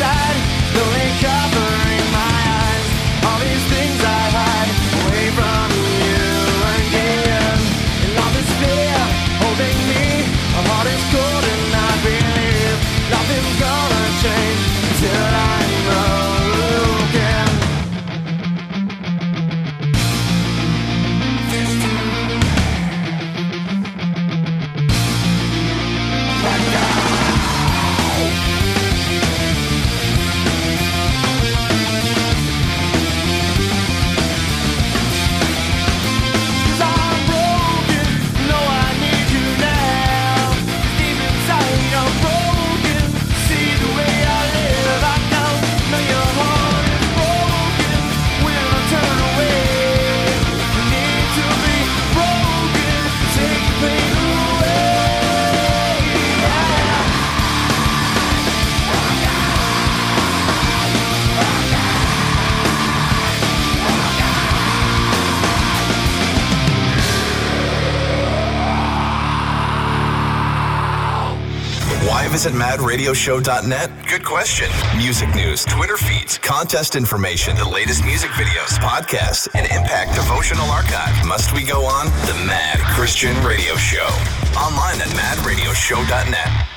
side. radioshow.net? Good question. Music news, Twitter feeds, contest information, the latest music videos, podcasts, and Impact Devotional Archive. Must we go on? The Mad Christian Radio Show. Online at madradioshow.net.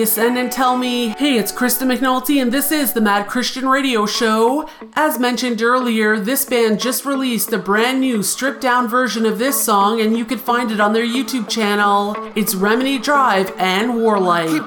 And tell me, hey, it's Krista McNulty and this is the Mad Christian Radio Show. As mentioned earlier, this band just released a brand new stripped down version of this song and you can find it on their YouTube channel. It's Remedy Drive and Warlight.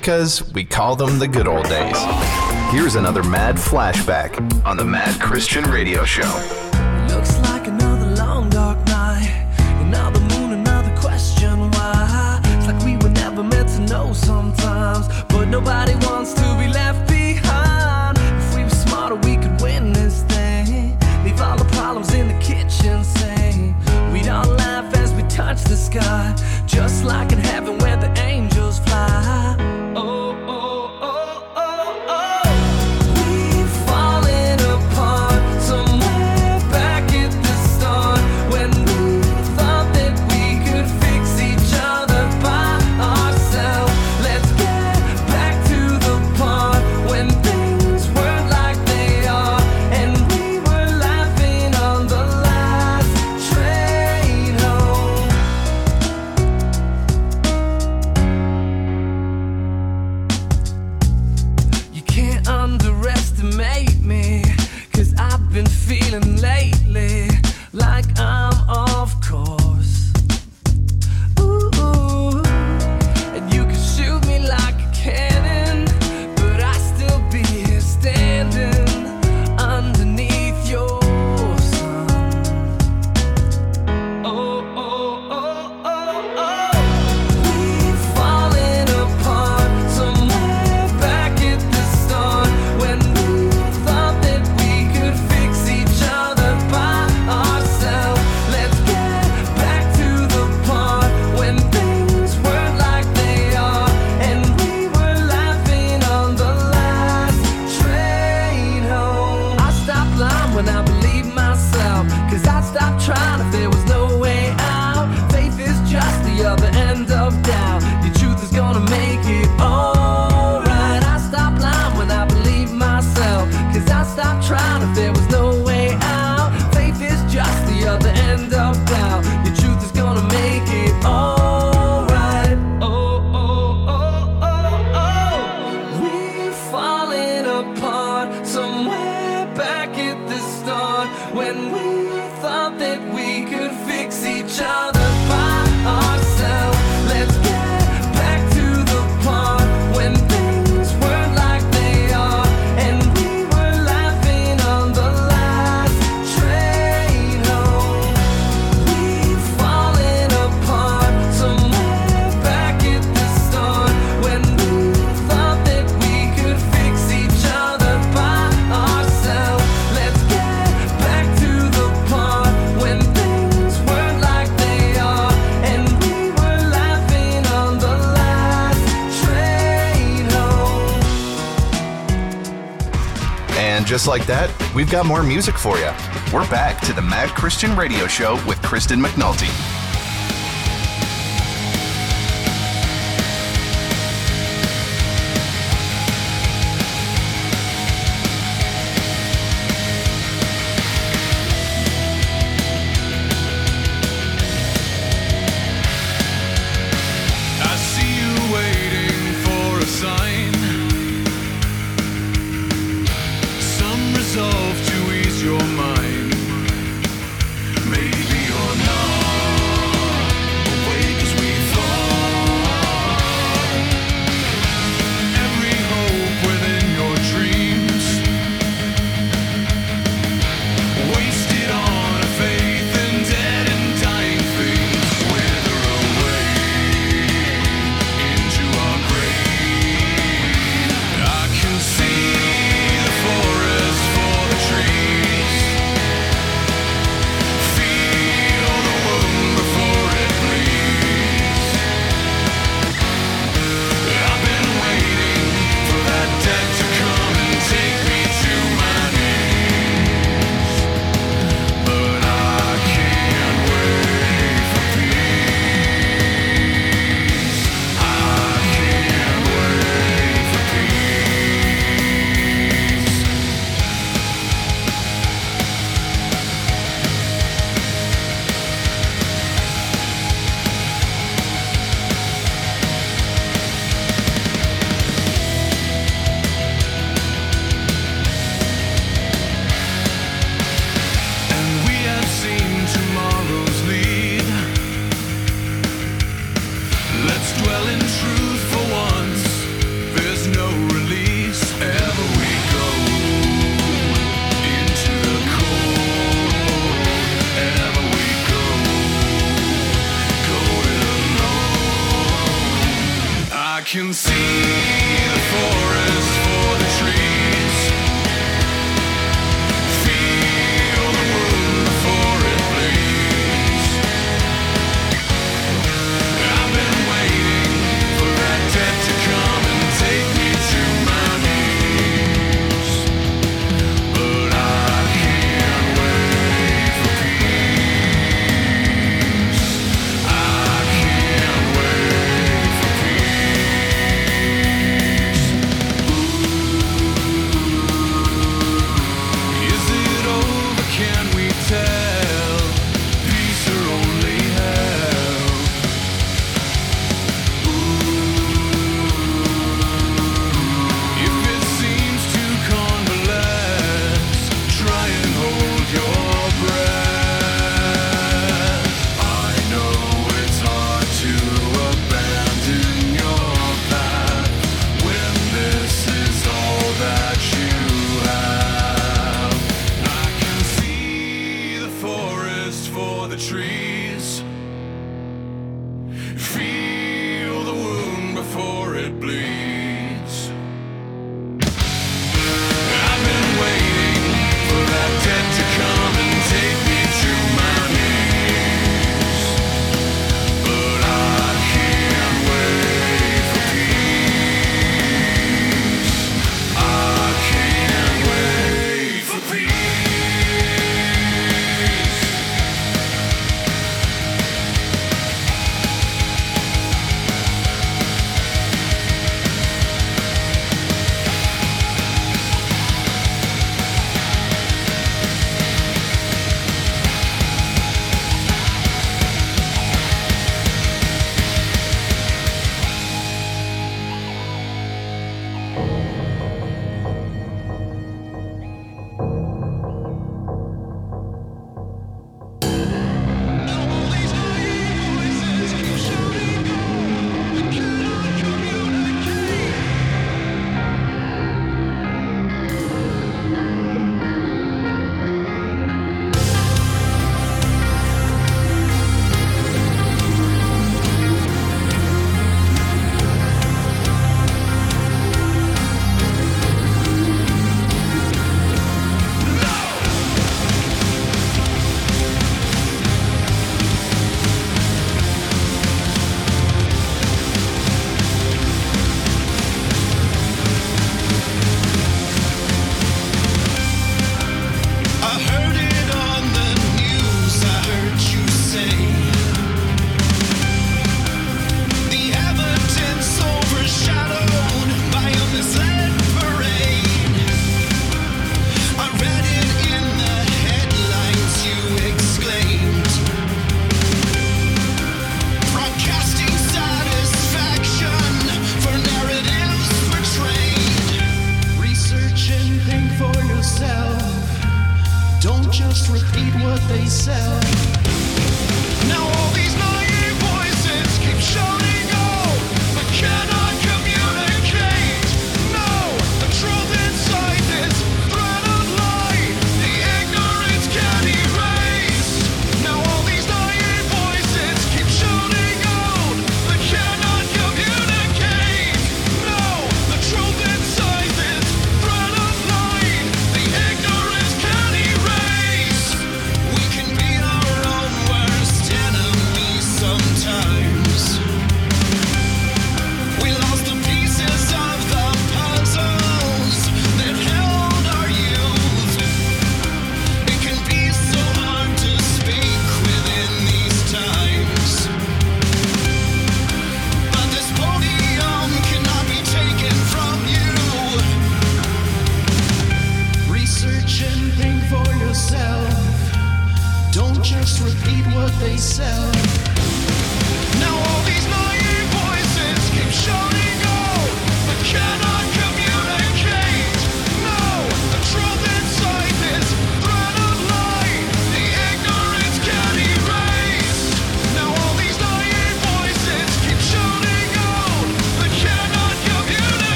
because we call them the good old days. Here's another mad flashback on the Mad Christian Radio Show. Just like that, we've got more music for you. We're back to the Mad Christian Radio Show with Kristen McNulty.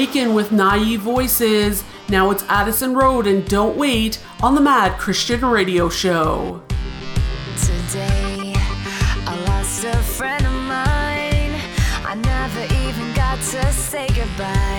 Awaken with Naive Voices. Now it's Addison Road and Don't Wait on the Mad Christian Radio Show. Today, I lost a friend of mine. I never even got to say goodbye.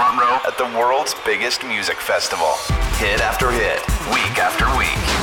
front row at the world's biggest music festival. Hit after hit, week after week.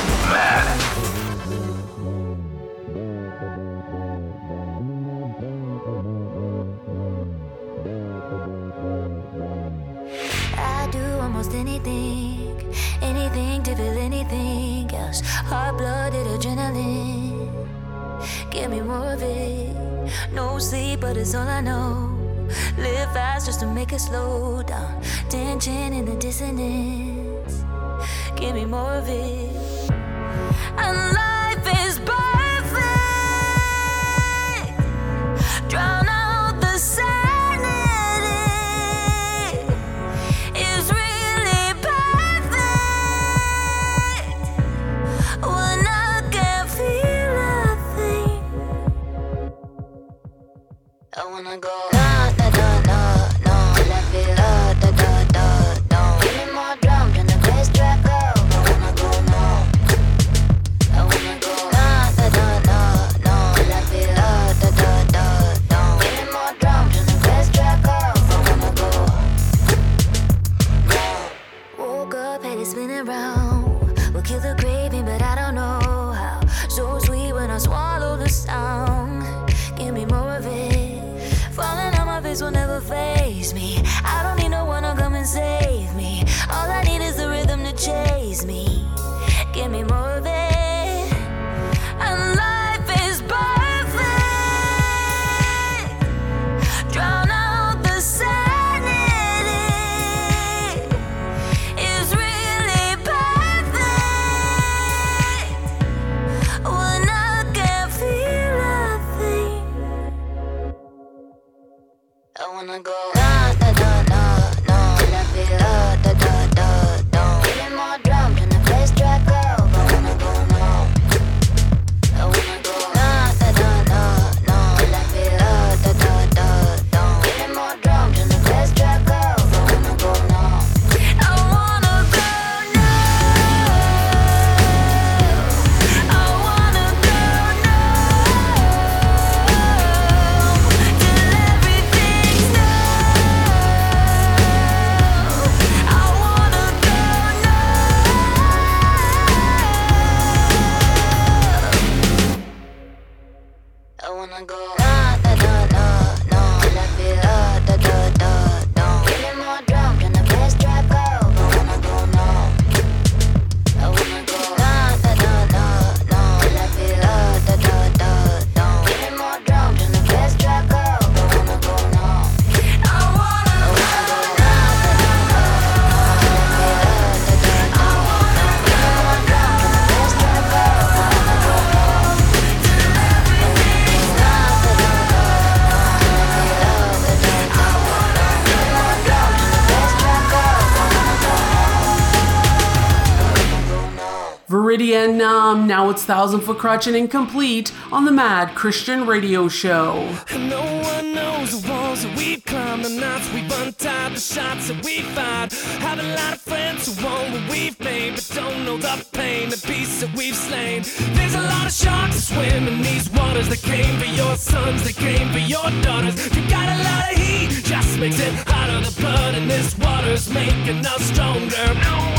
It's Thousand Foot Krutch and Incomplete on the Mad Christian Radio Show. And no one knows the walls that we've climbed, the knots we've untied, the shots that we fired. Have a lot of friends who own what we've made, but don't know the pain, the beasts that we've slain. There's a lot of sharks that swim in these waters that came for your sons, that came for your daughters. You got a lot of heat, just makes it hotter. The blood in this water's making us stronger. No.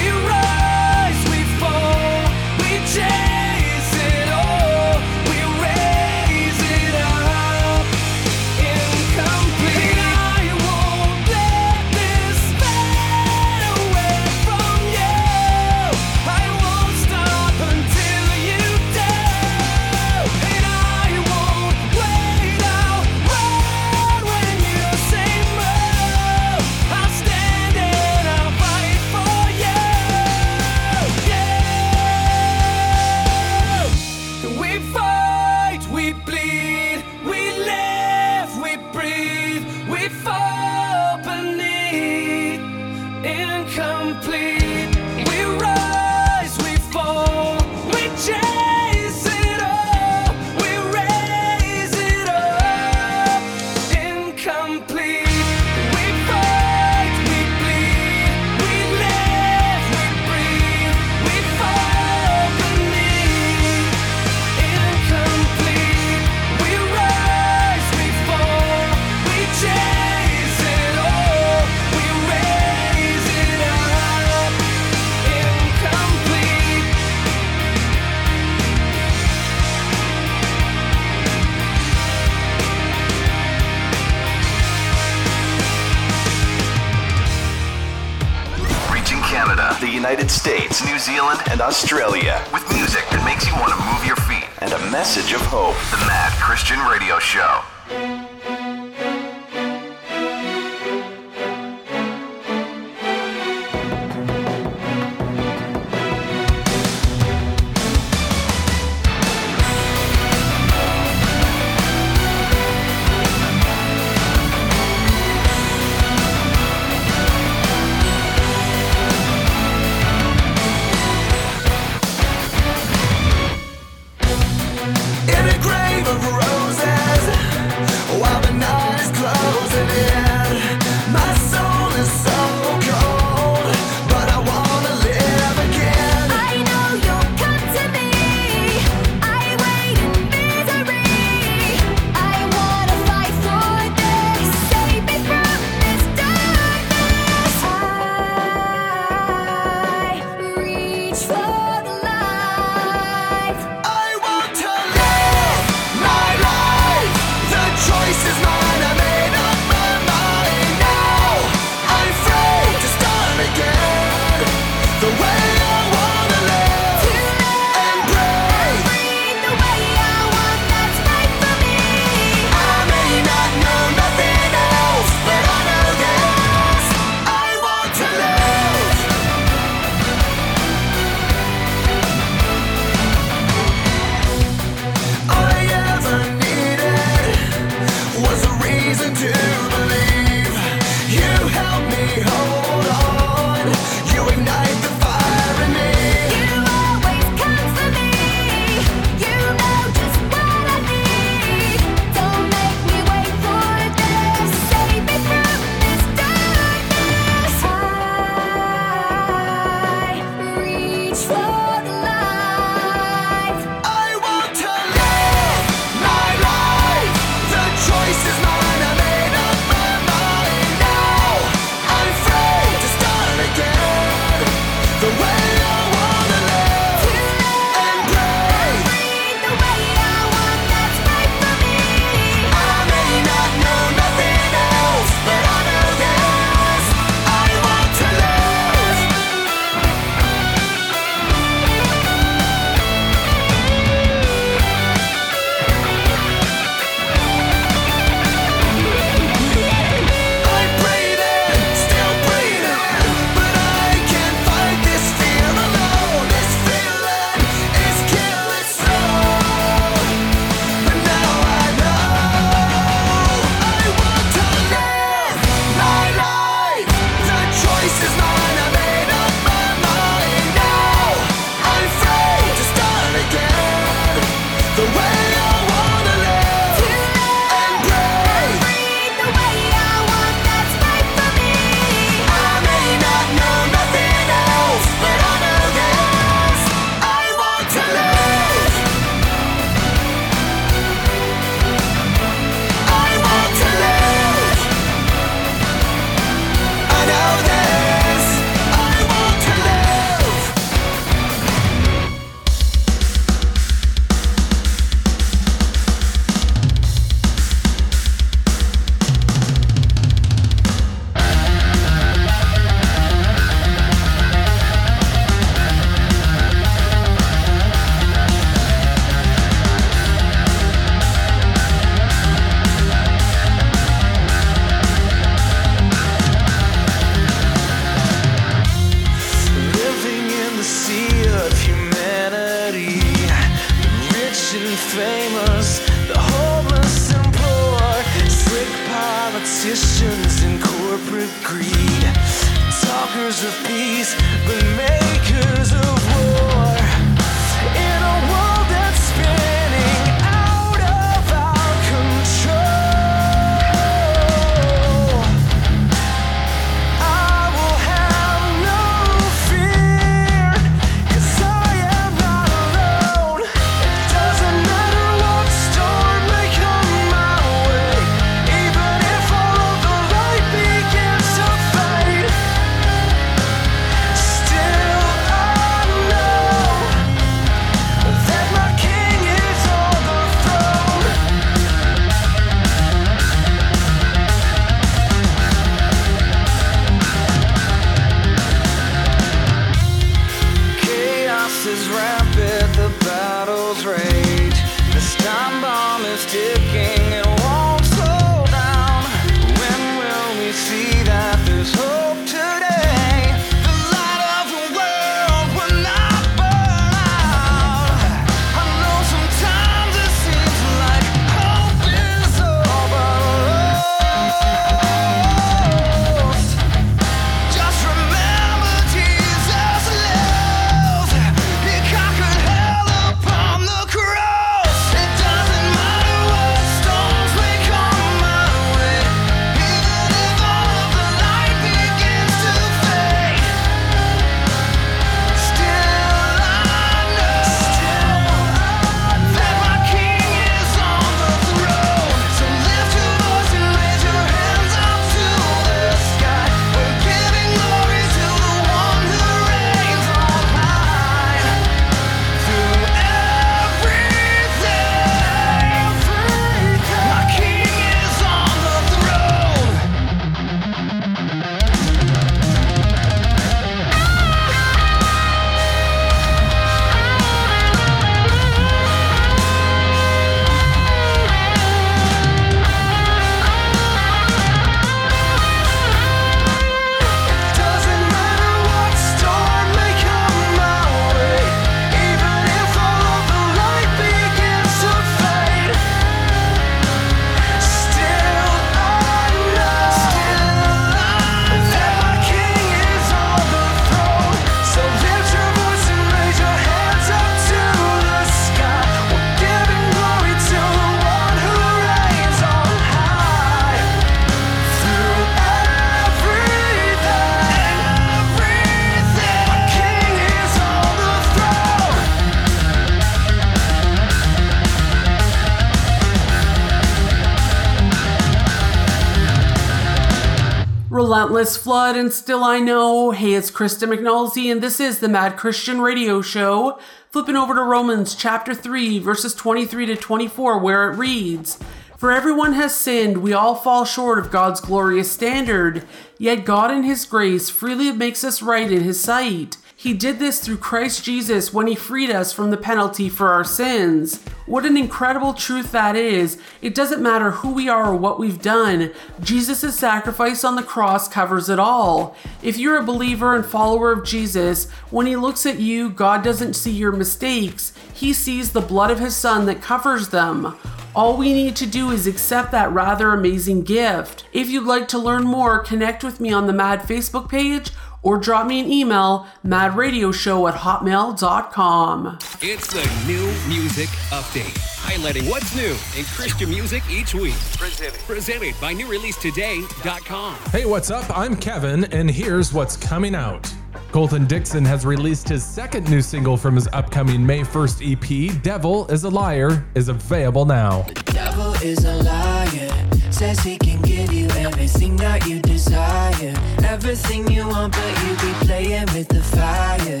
Flood and Still I Know. Hey, it's Krista McNulty, and this is the Mad Christian Radio Show. Flipping over to Romans chapter 3, verses 23 to 24, where it reads For everyone has sinned, we all fall short of God's glorious standard, yet God in His grace freely makes us right in His sight. He did this through Christ Jesus when he freed us from the penalty for our sins. What an incredible truth that is. It doesn't matter who we are or what we've done, Jesus' sacrifice on the cross covers it all. If you're a believer and follower of Jesus, when he looks at you, God doesn't see your mistakes, he sees the blood of his son that covers them. All we need to do is accept that rather amazing gift. If you'd like to learn more, connect with me on the Mad Facebook page or drop me an email, madradioshow at hotmail.com. It's the new music update, highlighting what's new in Christian music each week. Presented, presented by newreleasetoday.com. Hey, what's up? I'm Kevin, and here's what's coming out. Colton Dixon has released his second new single from his upcoming May 1st EP, Devil is a Liar, is available now. Devil is a liar. Says he can give you everything that you desire. Everything you want, but you be playing with the fire.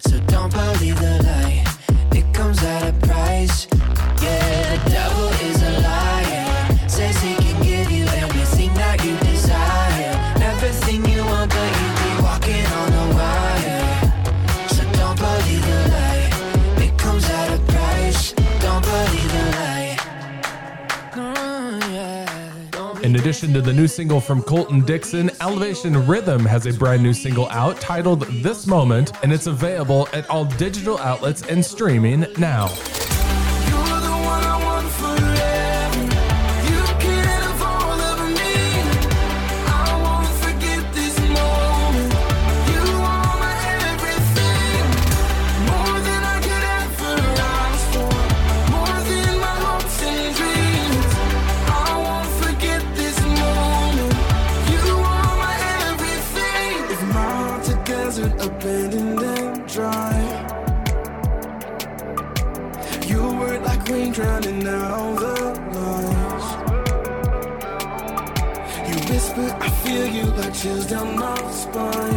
So don't believe the lie. It comes at a price. Yeah, the devil In addition to the new single from Colton Dixon, Elevation Rhythm has a brand new single out titled This Moment, and it's available at all digital outlets and streaming now. Chills down my spine.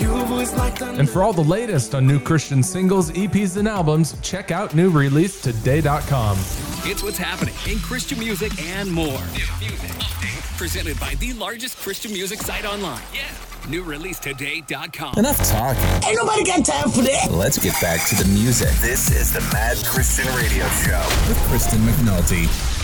Your voice like thunder. And for all the latest on new Christian singles, EPs, and albums, check out newreleasetoday.com. It's what's happening in Christian music and more. New music update, presented by the largest Christian music site online. Yeah, newreleasetoday.com. Enough talking. Ain't nobody got time for that. Let's get back to the music. This is the Mad Christian Radio Show with Kristen McNulty.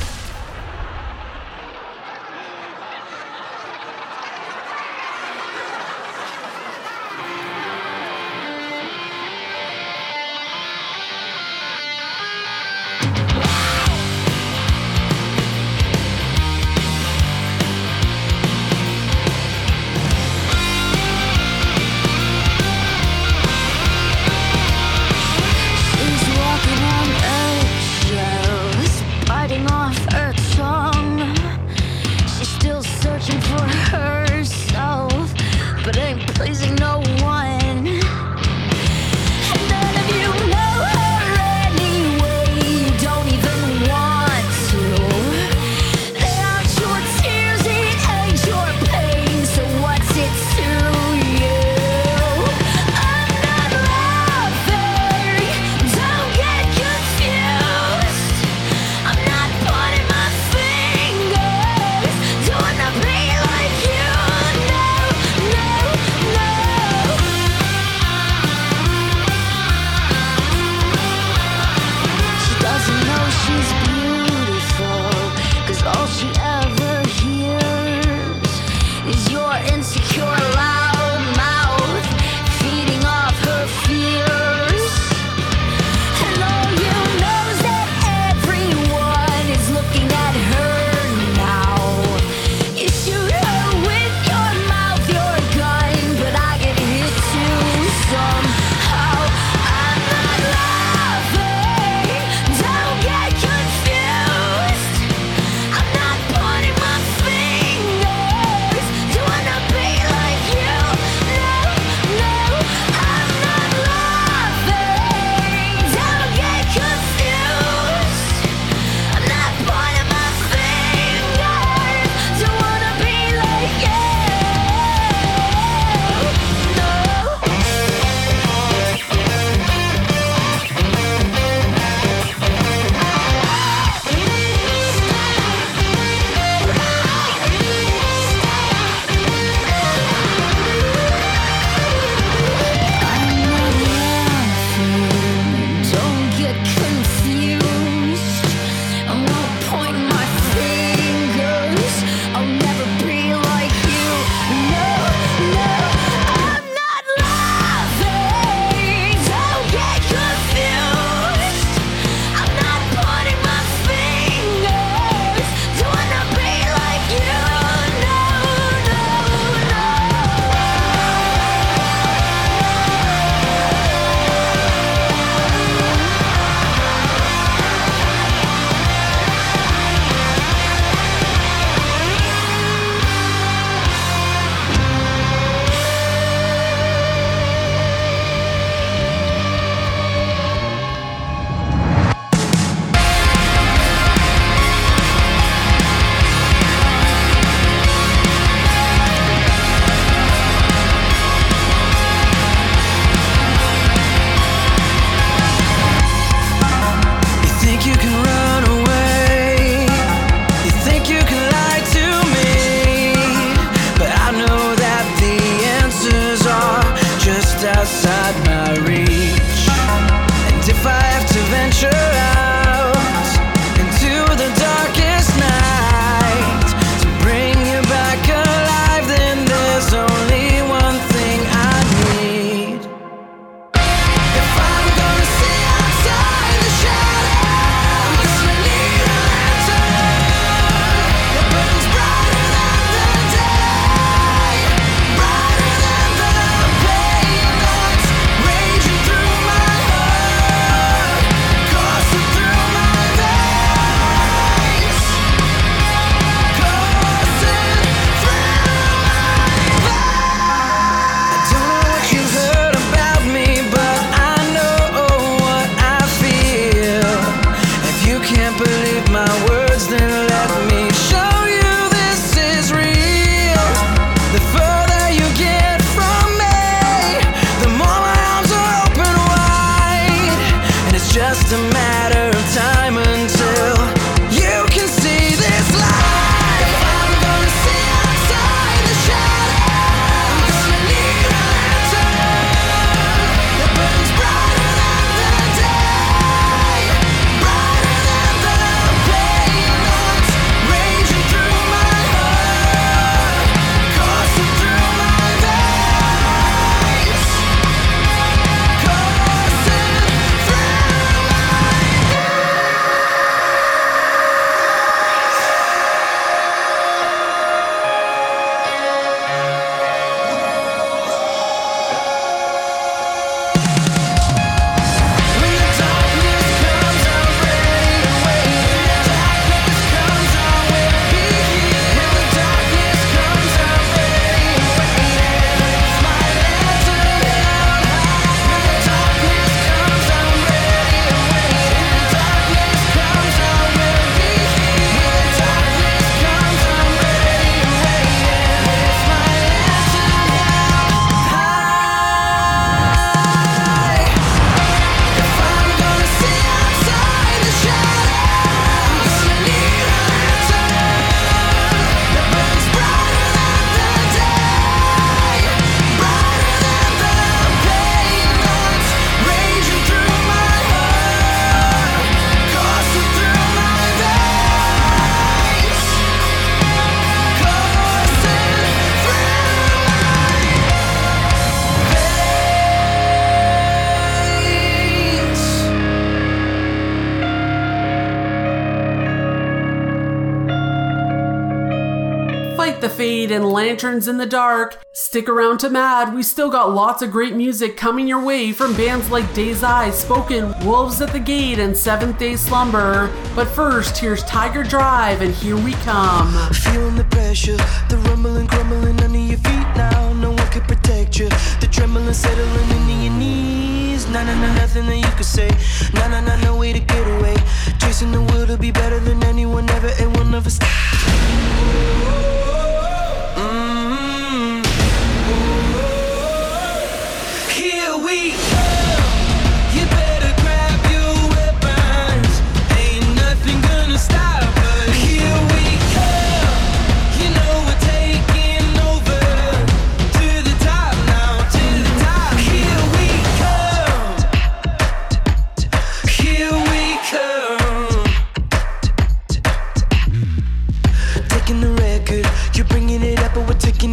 The fade and lanterns in the dark. Stick around to Mad, we still got lots of great music coming your way from bands like Days Eye, Spoken, Wolves at the Gate, and Seventh Day Slumber. But first, here's Tiger Drive, and here we come. Feeling the pressure, the rumbling, crumbling under your feet now. No one can protect you. The trembling, settling into your knees. Nah, nah, nah, nothing that you could say. Nah, nah, nah, no way to get away. Chasing the will to be better than anyone ever, and we'll never stop.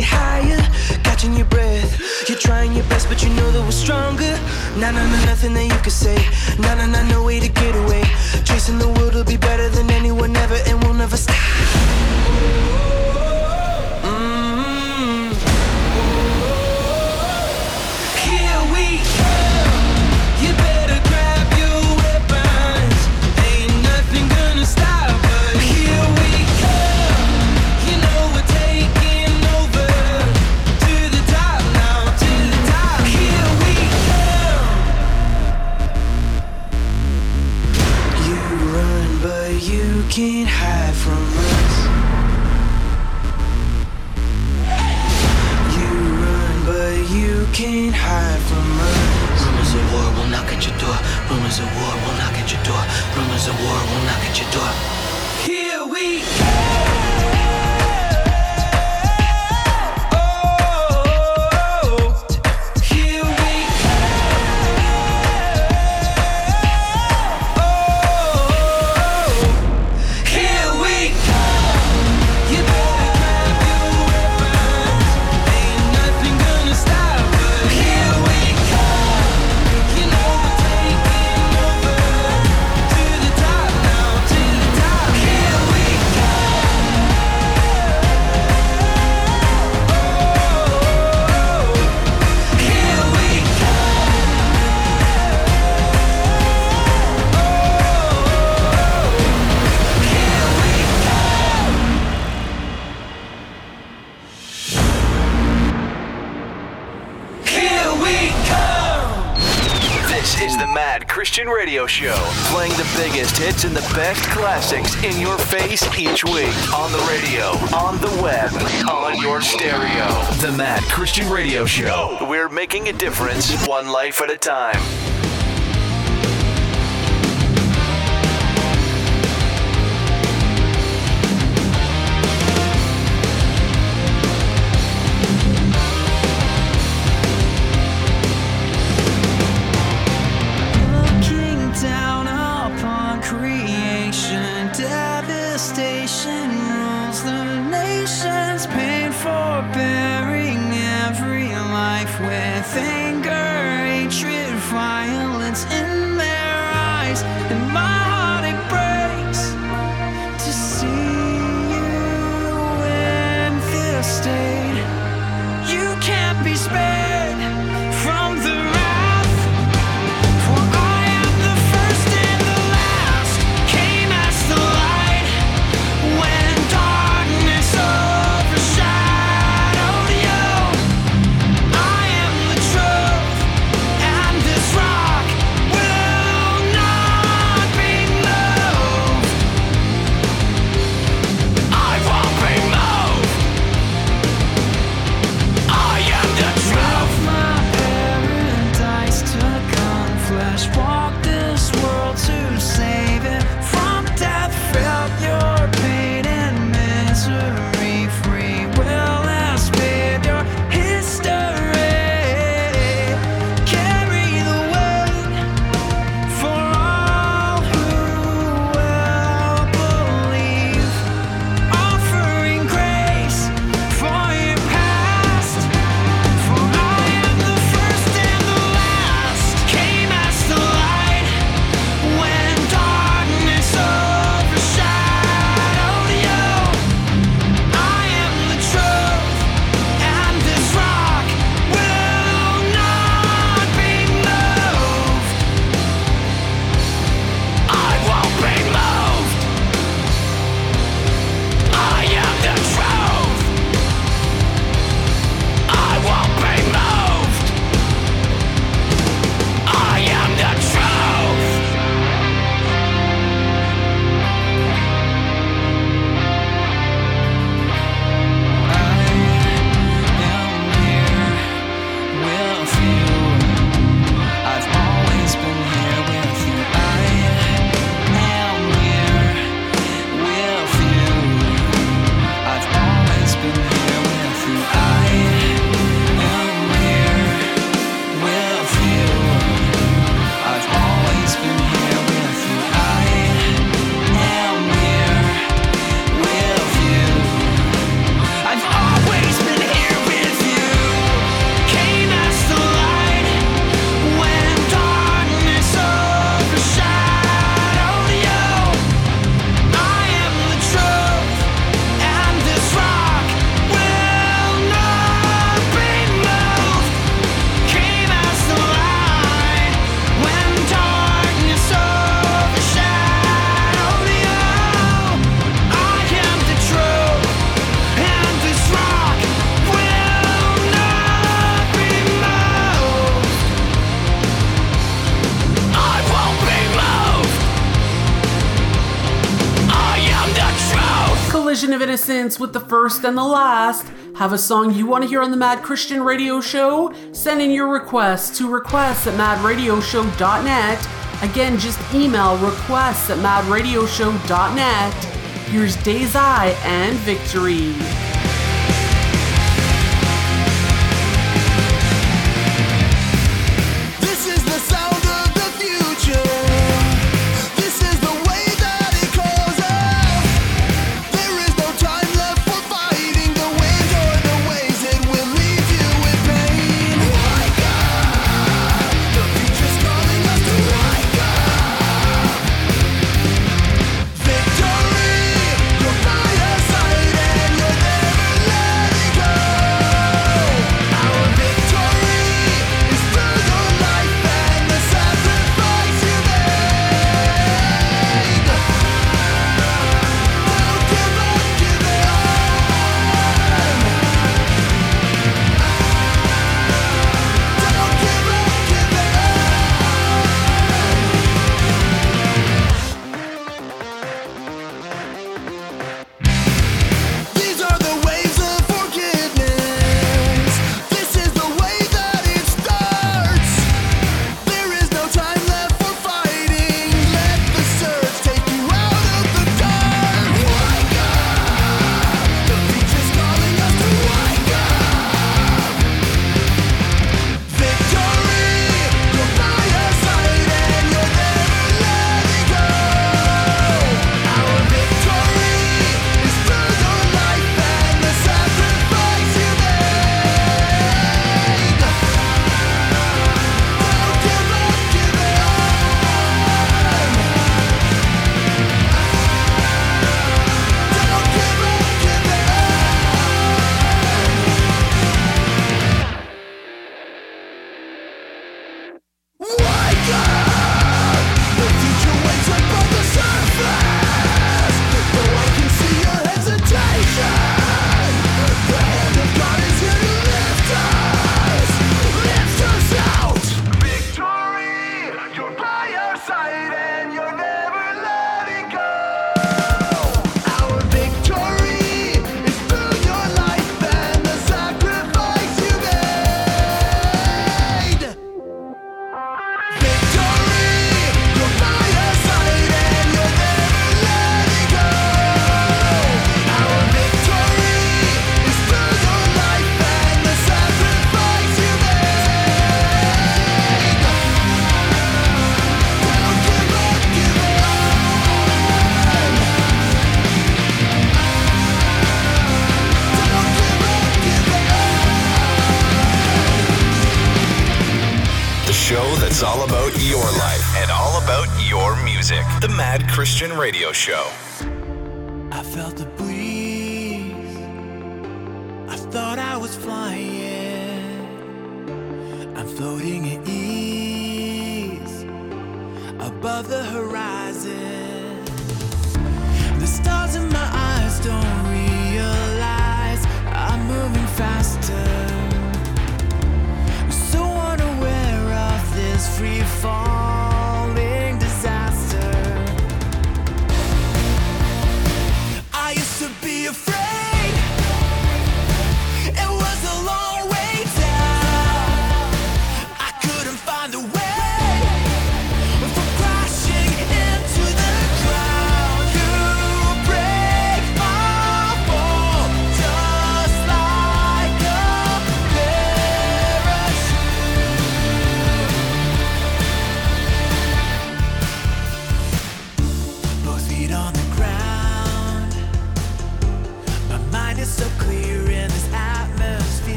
It higher. Catching your breath, you're trying your best, but you know that we're stronger. Nah, nah, nah, nothing that you can say. Nah, nah, nah, no way to get away. Chasing the world will be better than anyone ever, and we'll never stop. Can't hide from us. Rumors of war will knock at your door. Rumors of war will knock at your door. Rumors of war will knock at your door. Radio Show, playing the biggest hits and the best classics in your face each week on the radio, on the web, on your stereo. The Mad Christian Radio Show. We're making a difference, one life at a time. first and the last. Have a song you want to hear on the Mad Christian Radio Show? Send in your requests to requests at madradioshow.net. Again, just email requests at madradioshow.net. Here's Day's Eye and Victory.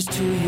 To. too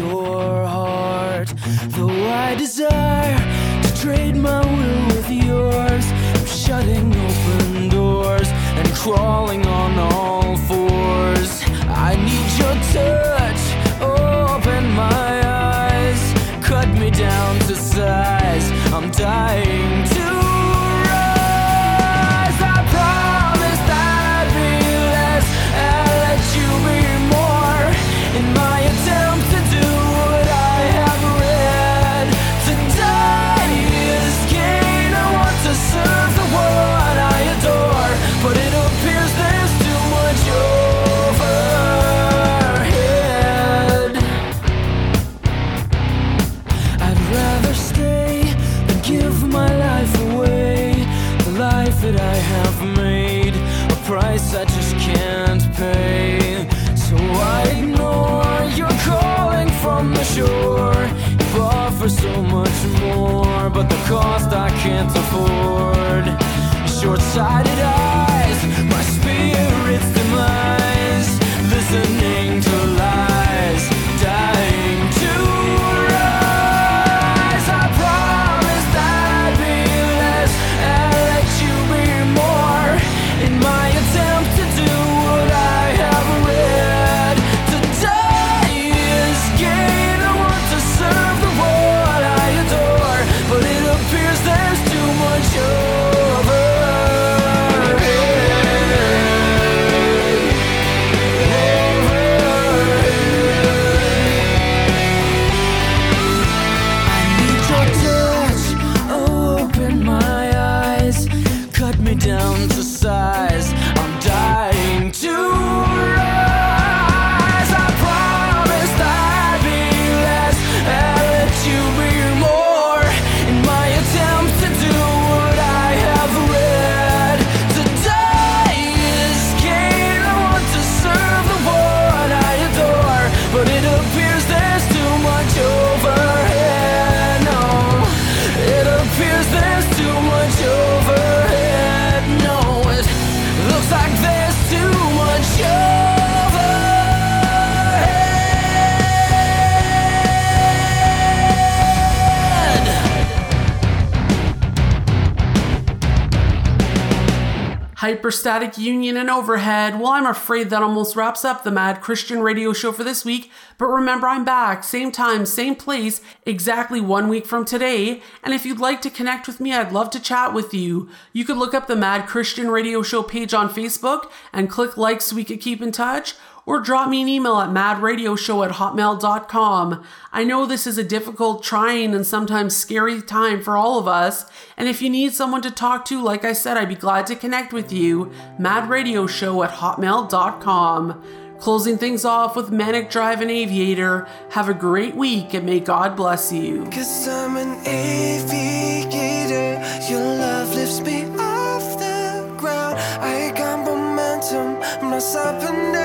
hyperstatic union and overhead. Well, I'm afraid that almost wraps up the Mad Christian radio show for this week. But remember, I'm back, same time, same place, exactly one week from today. And if you'd like to connect with me, I'd love to chat with you. You could look up the Mad Christian radio show page on Facebook and click like so we could keep in touch or drop me an email at madradioshow at hotmail.com. I know this is a difficult, trying, and sometimes scary time for all of us, and if you need someone to talk to, like I said, I'd be glad to connect with you. Madradioshow at hotmail.com. Closing things off with Manic Drive and Aviator. Have a great week and may God bless you. Cause I'm an aviator. Your love lifts me off the ground. I got momentum. I'm not stopping now.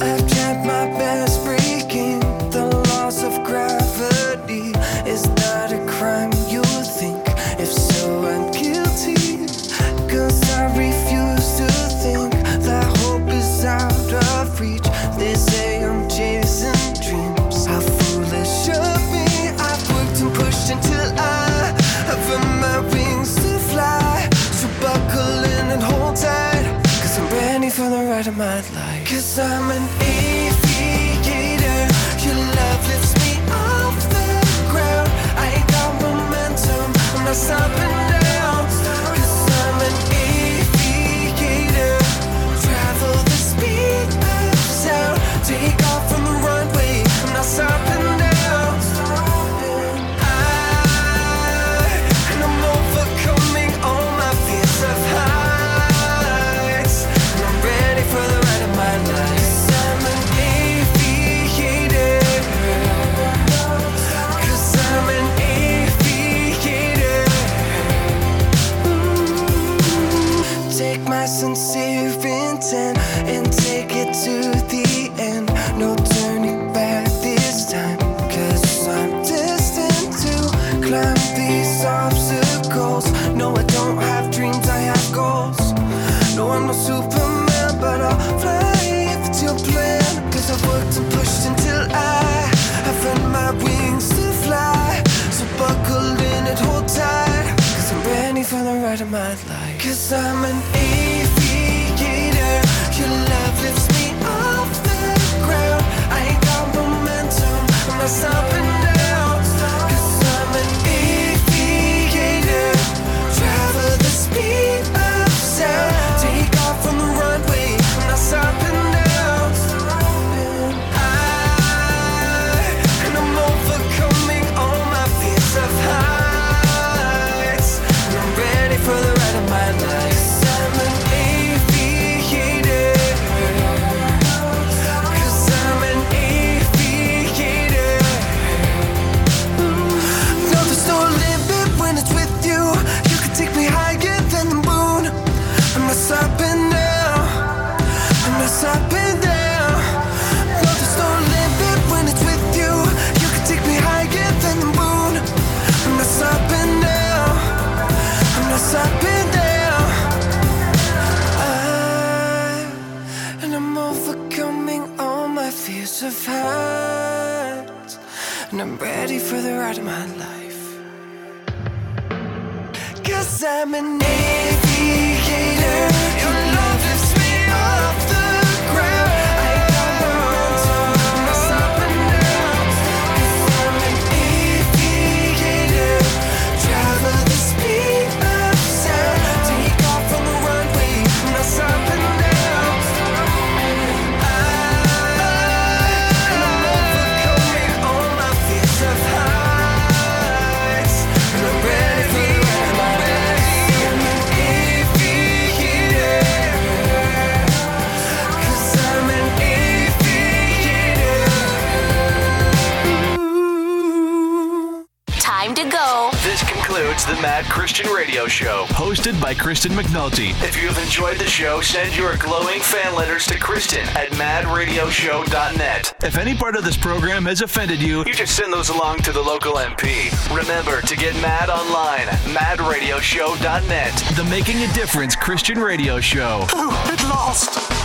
I've tried my best breaking the laws of gravity. my life. Cause I'm an aviator. Your love lifts me off the ground. I got momentum. I'm I'm ready for the ride of my life. Cause I'm an aviator. Mad Christian Radio Show, hosted by Kristen McNulty. If you have enjoyed the show, send your glowing fan letters to Kristen at madradioshow.net. If any part of this program has offended you, you just send those along to the local MP. Remember to get mad online, madradioshow.net. The Making a Difference Christian Radio Show. Oh, it lost.